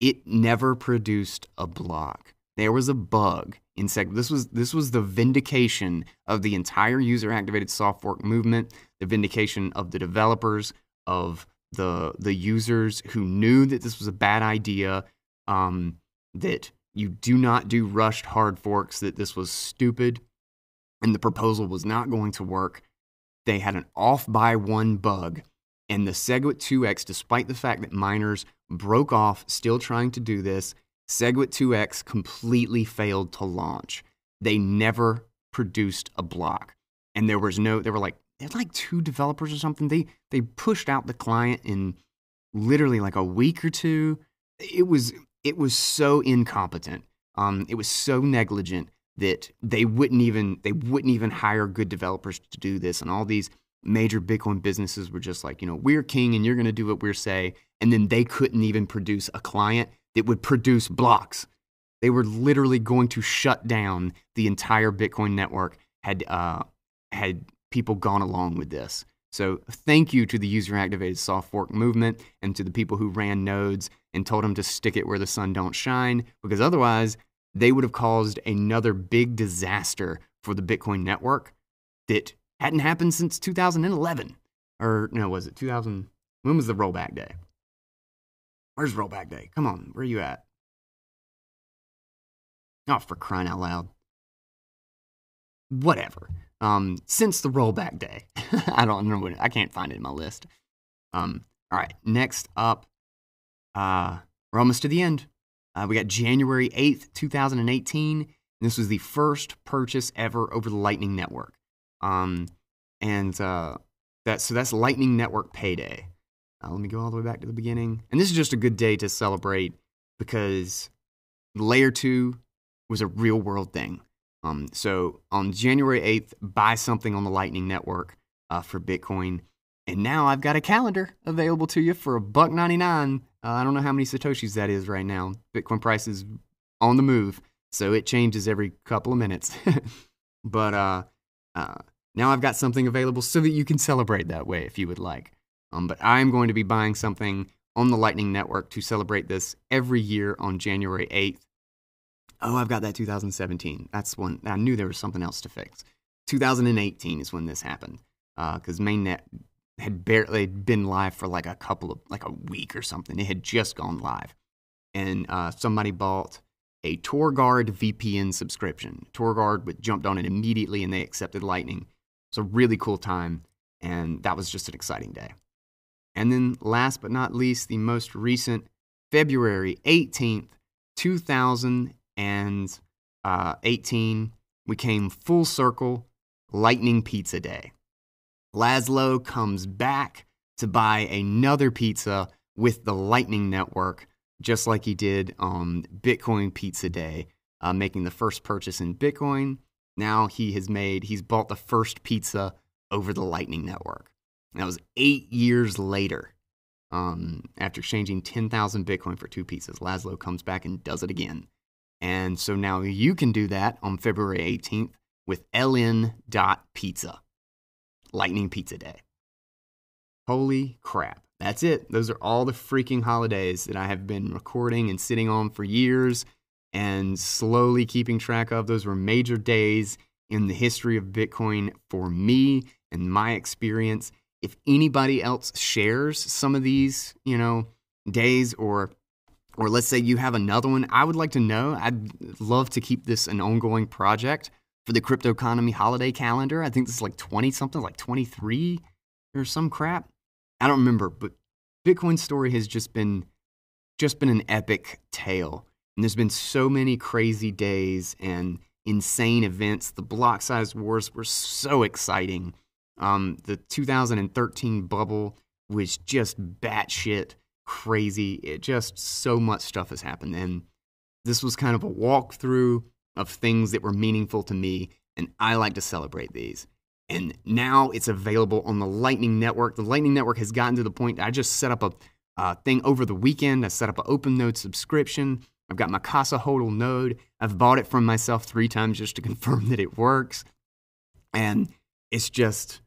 It never produced a block. There was a bug in SegWit. This was this was the vindication of the entire user activated soft fork movement, the vindication of the developers, of the the users who knew that this was a bad idea, um, that you do not do rushed hard forks, that this was stupid, and the proposal was not going to work. They had an off by one bug, and the SegWit 2x, despite the fact that miners broke off, still trying to do this, SegWit 2x completely failed to launch. They never produced a block. And there was no, there were like they had like two developers or something. They they pushed out the client in literally like a week or two. It was it was so incompetent. Um, it was so negligent that they wouldn't even they wouldn't even hire good developers to do this. And all these major Bitcoin businesses were just like, you know, we're king and you're going to do what we say. And then they couldn't even produce a client that would produce blocks. They were literally going to shut down the entire Bitcoin network. Had uh, had people gone along with this. So thank you to the user activated soft fork movement and to the people who ran nodes and told them to stick it where the sun don't shine because otherwise they would have caused another big disaster for the Bitcoin network that hadn't happened since 2011 or no was it 2000 when was the rollback day? Where's rollback day? Come on where are you at? Oh for crying out loud. Whatever um, since the rollback day. I don't know what I can't find it in my list. Um, all right, next up, uh, we're almost to the end. Uh, we got January 8th, 2018. This was the first purchase ever over the Lightning Network. Um, and uh, that, so that's Lightning Network payday. Uh, let me go all the way back to the beginning. And this is just a good day to celebrate because layer two was a real world thing. Um, so on January 8th, buy something on the Lightning Network uh, for Bitcoin. And now I've got a calendar available to you for a buck 99. Uh, I don't know how many Satoshis that is right now. Bitcoin price is on the move, so it changes every couple of minutes. but uh, uh, now I've got something available so that you can celebrate that way if you would like. Um, but I'm going to be buying something on the Lightning Network to celebrate this every year on January 8th. Oh, I've got that 2017. That's one. I knew there was something else to fix. 2018 is when this happened because uh, mainnet had barely been live for like a couple of like a week or something. It had just gone live, and uh, somebody bought a TorGuard VPN subscription. TorGuard jumped on it immediately, and they accepted Lightning. It's a really cool time, and that was just an exciting day. And then, last but not least, the most recent February 18th, 2018, we came full circle Lightning Pizza Day. Laszlo comes back to buy another pizza with the Lightning Network, just like he did on Bitcoin Pizza Day, uh, making the first purchase in Bitcoin. Now he has made, he's bought the first pizza over the Lightning Network. And that was eight years later. Um, after exchanging 10,000 Bitcoin for two pizzas, Laszlo comes back and does it again. And so now you can do that on February 18th with ln.pizza. Lightning Pizza Day. Holy crap. That's it. Those are all the freaking holidays that I have been recording and sitting on for years and slowly keeping track of. Those were major days in the history of Bitcoin for me and my experience. If anybody else shares some of these, you know, days or or let's say you have another one, I would like to know. I'd love to keep this an ongoing project for the Cryptoconomy holiday calendar. I think this is like 20 something, like 23 or some crap. I don't remember, but Bitcoin story has just been just been an epic tale. And there's been so many crazy days and insane events. The block size wars were so exciting. Um, the 2013 bubble was just batshit crazy. It just so much stuff has happened. And this was kind of a walkthrough of things that were meaningful to me, and I like to celebrate these. And now it's available on the Lightning Network. The Lightning Network has gotten to the point I just set up a uh, thing over the weekend. I set up an OpenNode subscription. I've got my Casa Hodl node. I've bought it from myself three times just to confirm that it works. And it's just,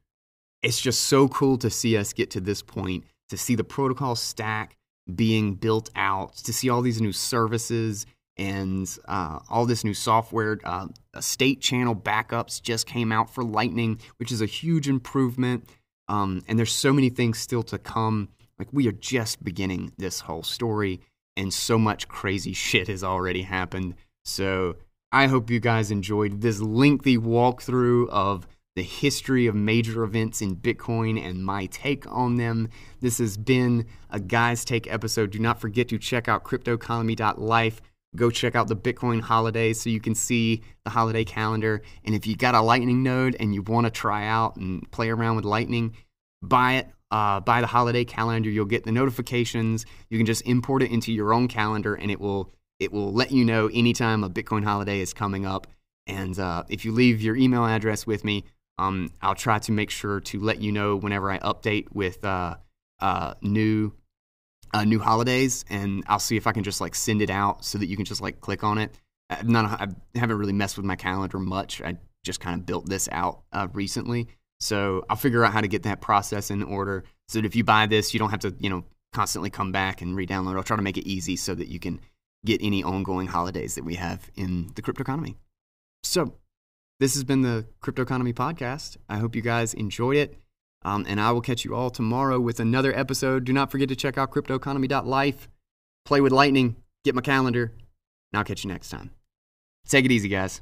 it's just so cool to see us get to this point, to see the protocol stack being built out, to see all these new services and uh, all this new software. Uh, state channel backups just came out for Lightning, which is a huge improvement. Um, and there's so many things still to come. Like we are just beginning this whole story, and so much crazy shit has already happened. So I hope you guys enjoyed this lengthy walkthrough of the history of major events in Bitcoin and my take on them. This has been a Guys Take episode. Do not forget to check out cryptoconomy.life go check out the Bitcoin holidays so you can see the holiday calendar. And if you got a Lightning node and you want to try out and play around with Lightning, buy it. Uh, buy the holiday calendar. You'll get the notifications. You can just import it into your own calendar, and it will it will let you know anytime a Bitcoin holiday is coming up. And uh, if you leave your email address with me, um, I'll try to make sure to let you know whenever I update with uh, uh new uh, new holidays, and I'll see if I can just like send it out so that you can just like click on it. I've not, I haven't really messed with my calendar much. I just kind of built this out uh, recently, so I'll figure out how to get that process in order so that if you buy this, you don't have to you know constantly come back and re-download. I'll try to make it easy so that you can get any ongoing holidays that we have in the cryptoconomy. So, this has been the Cryptoconomy Podcast. I hope you guys enjoyed it. Um, and I will catch you all tomorrow with another episode. Do not forget to check out cryptoconomy.life, play with Lightning, get my calendar, and I'll catch you next time. Take it easy, guys.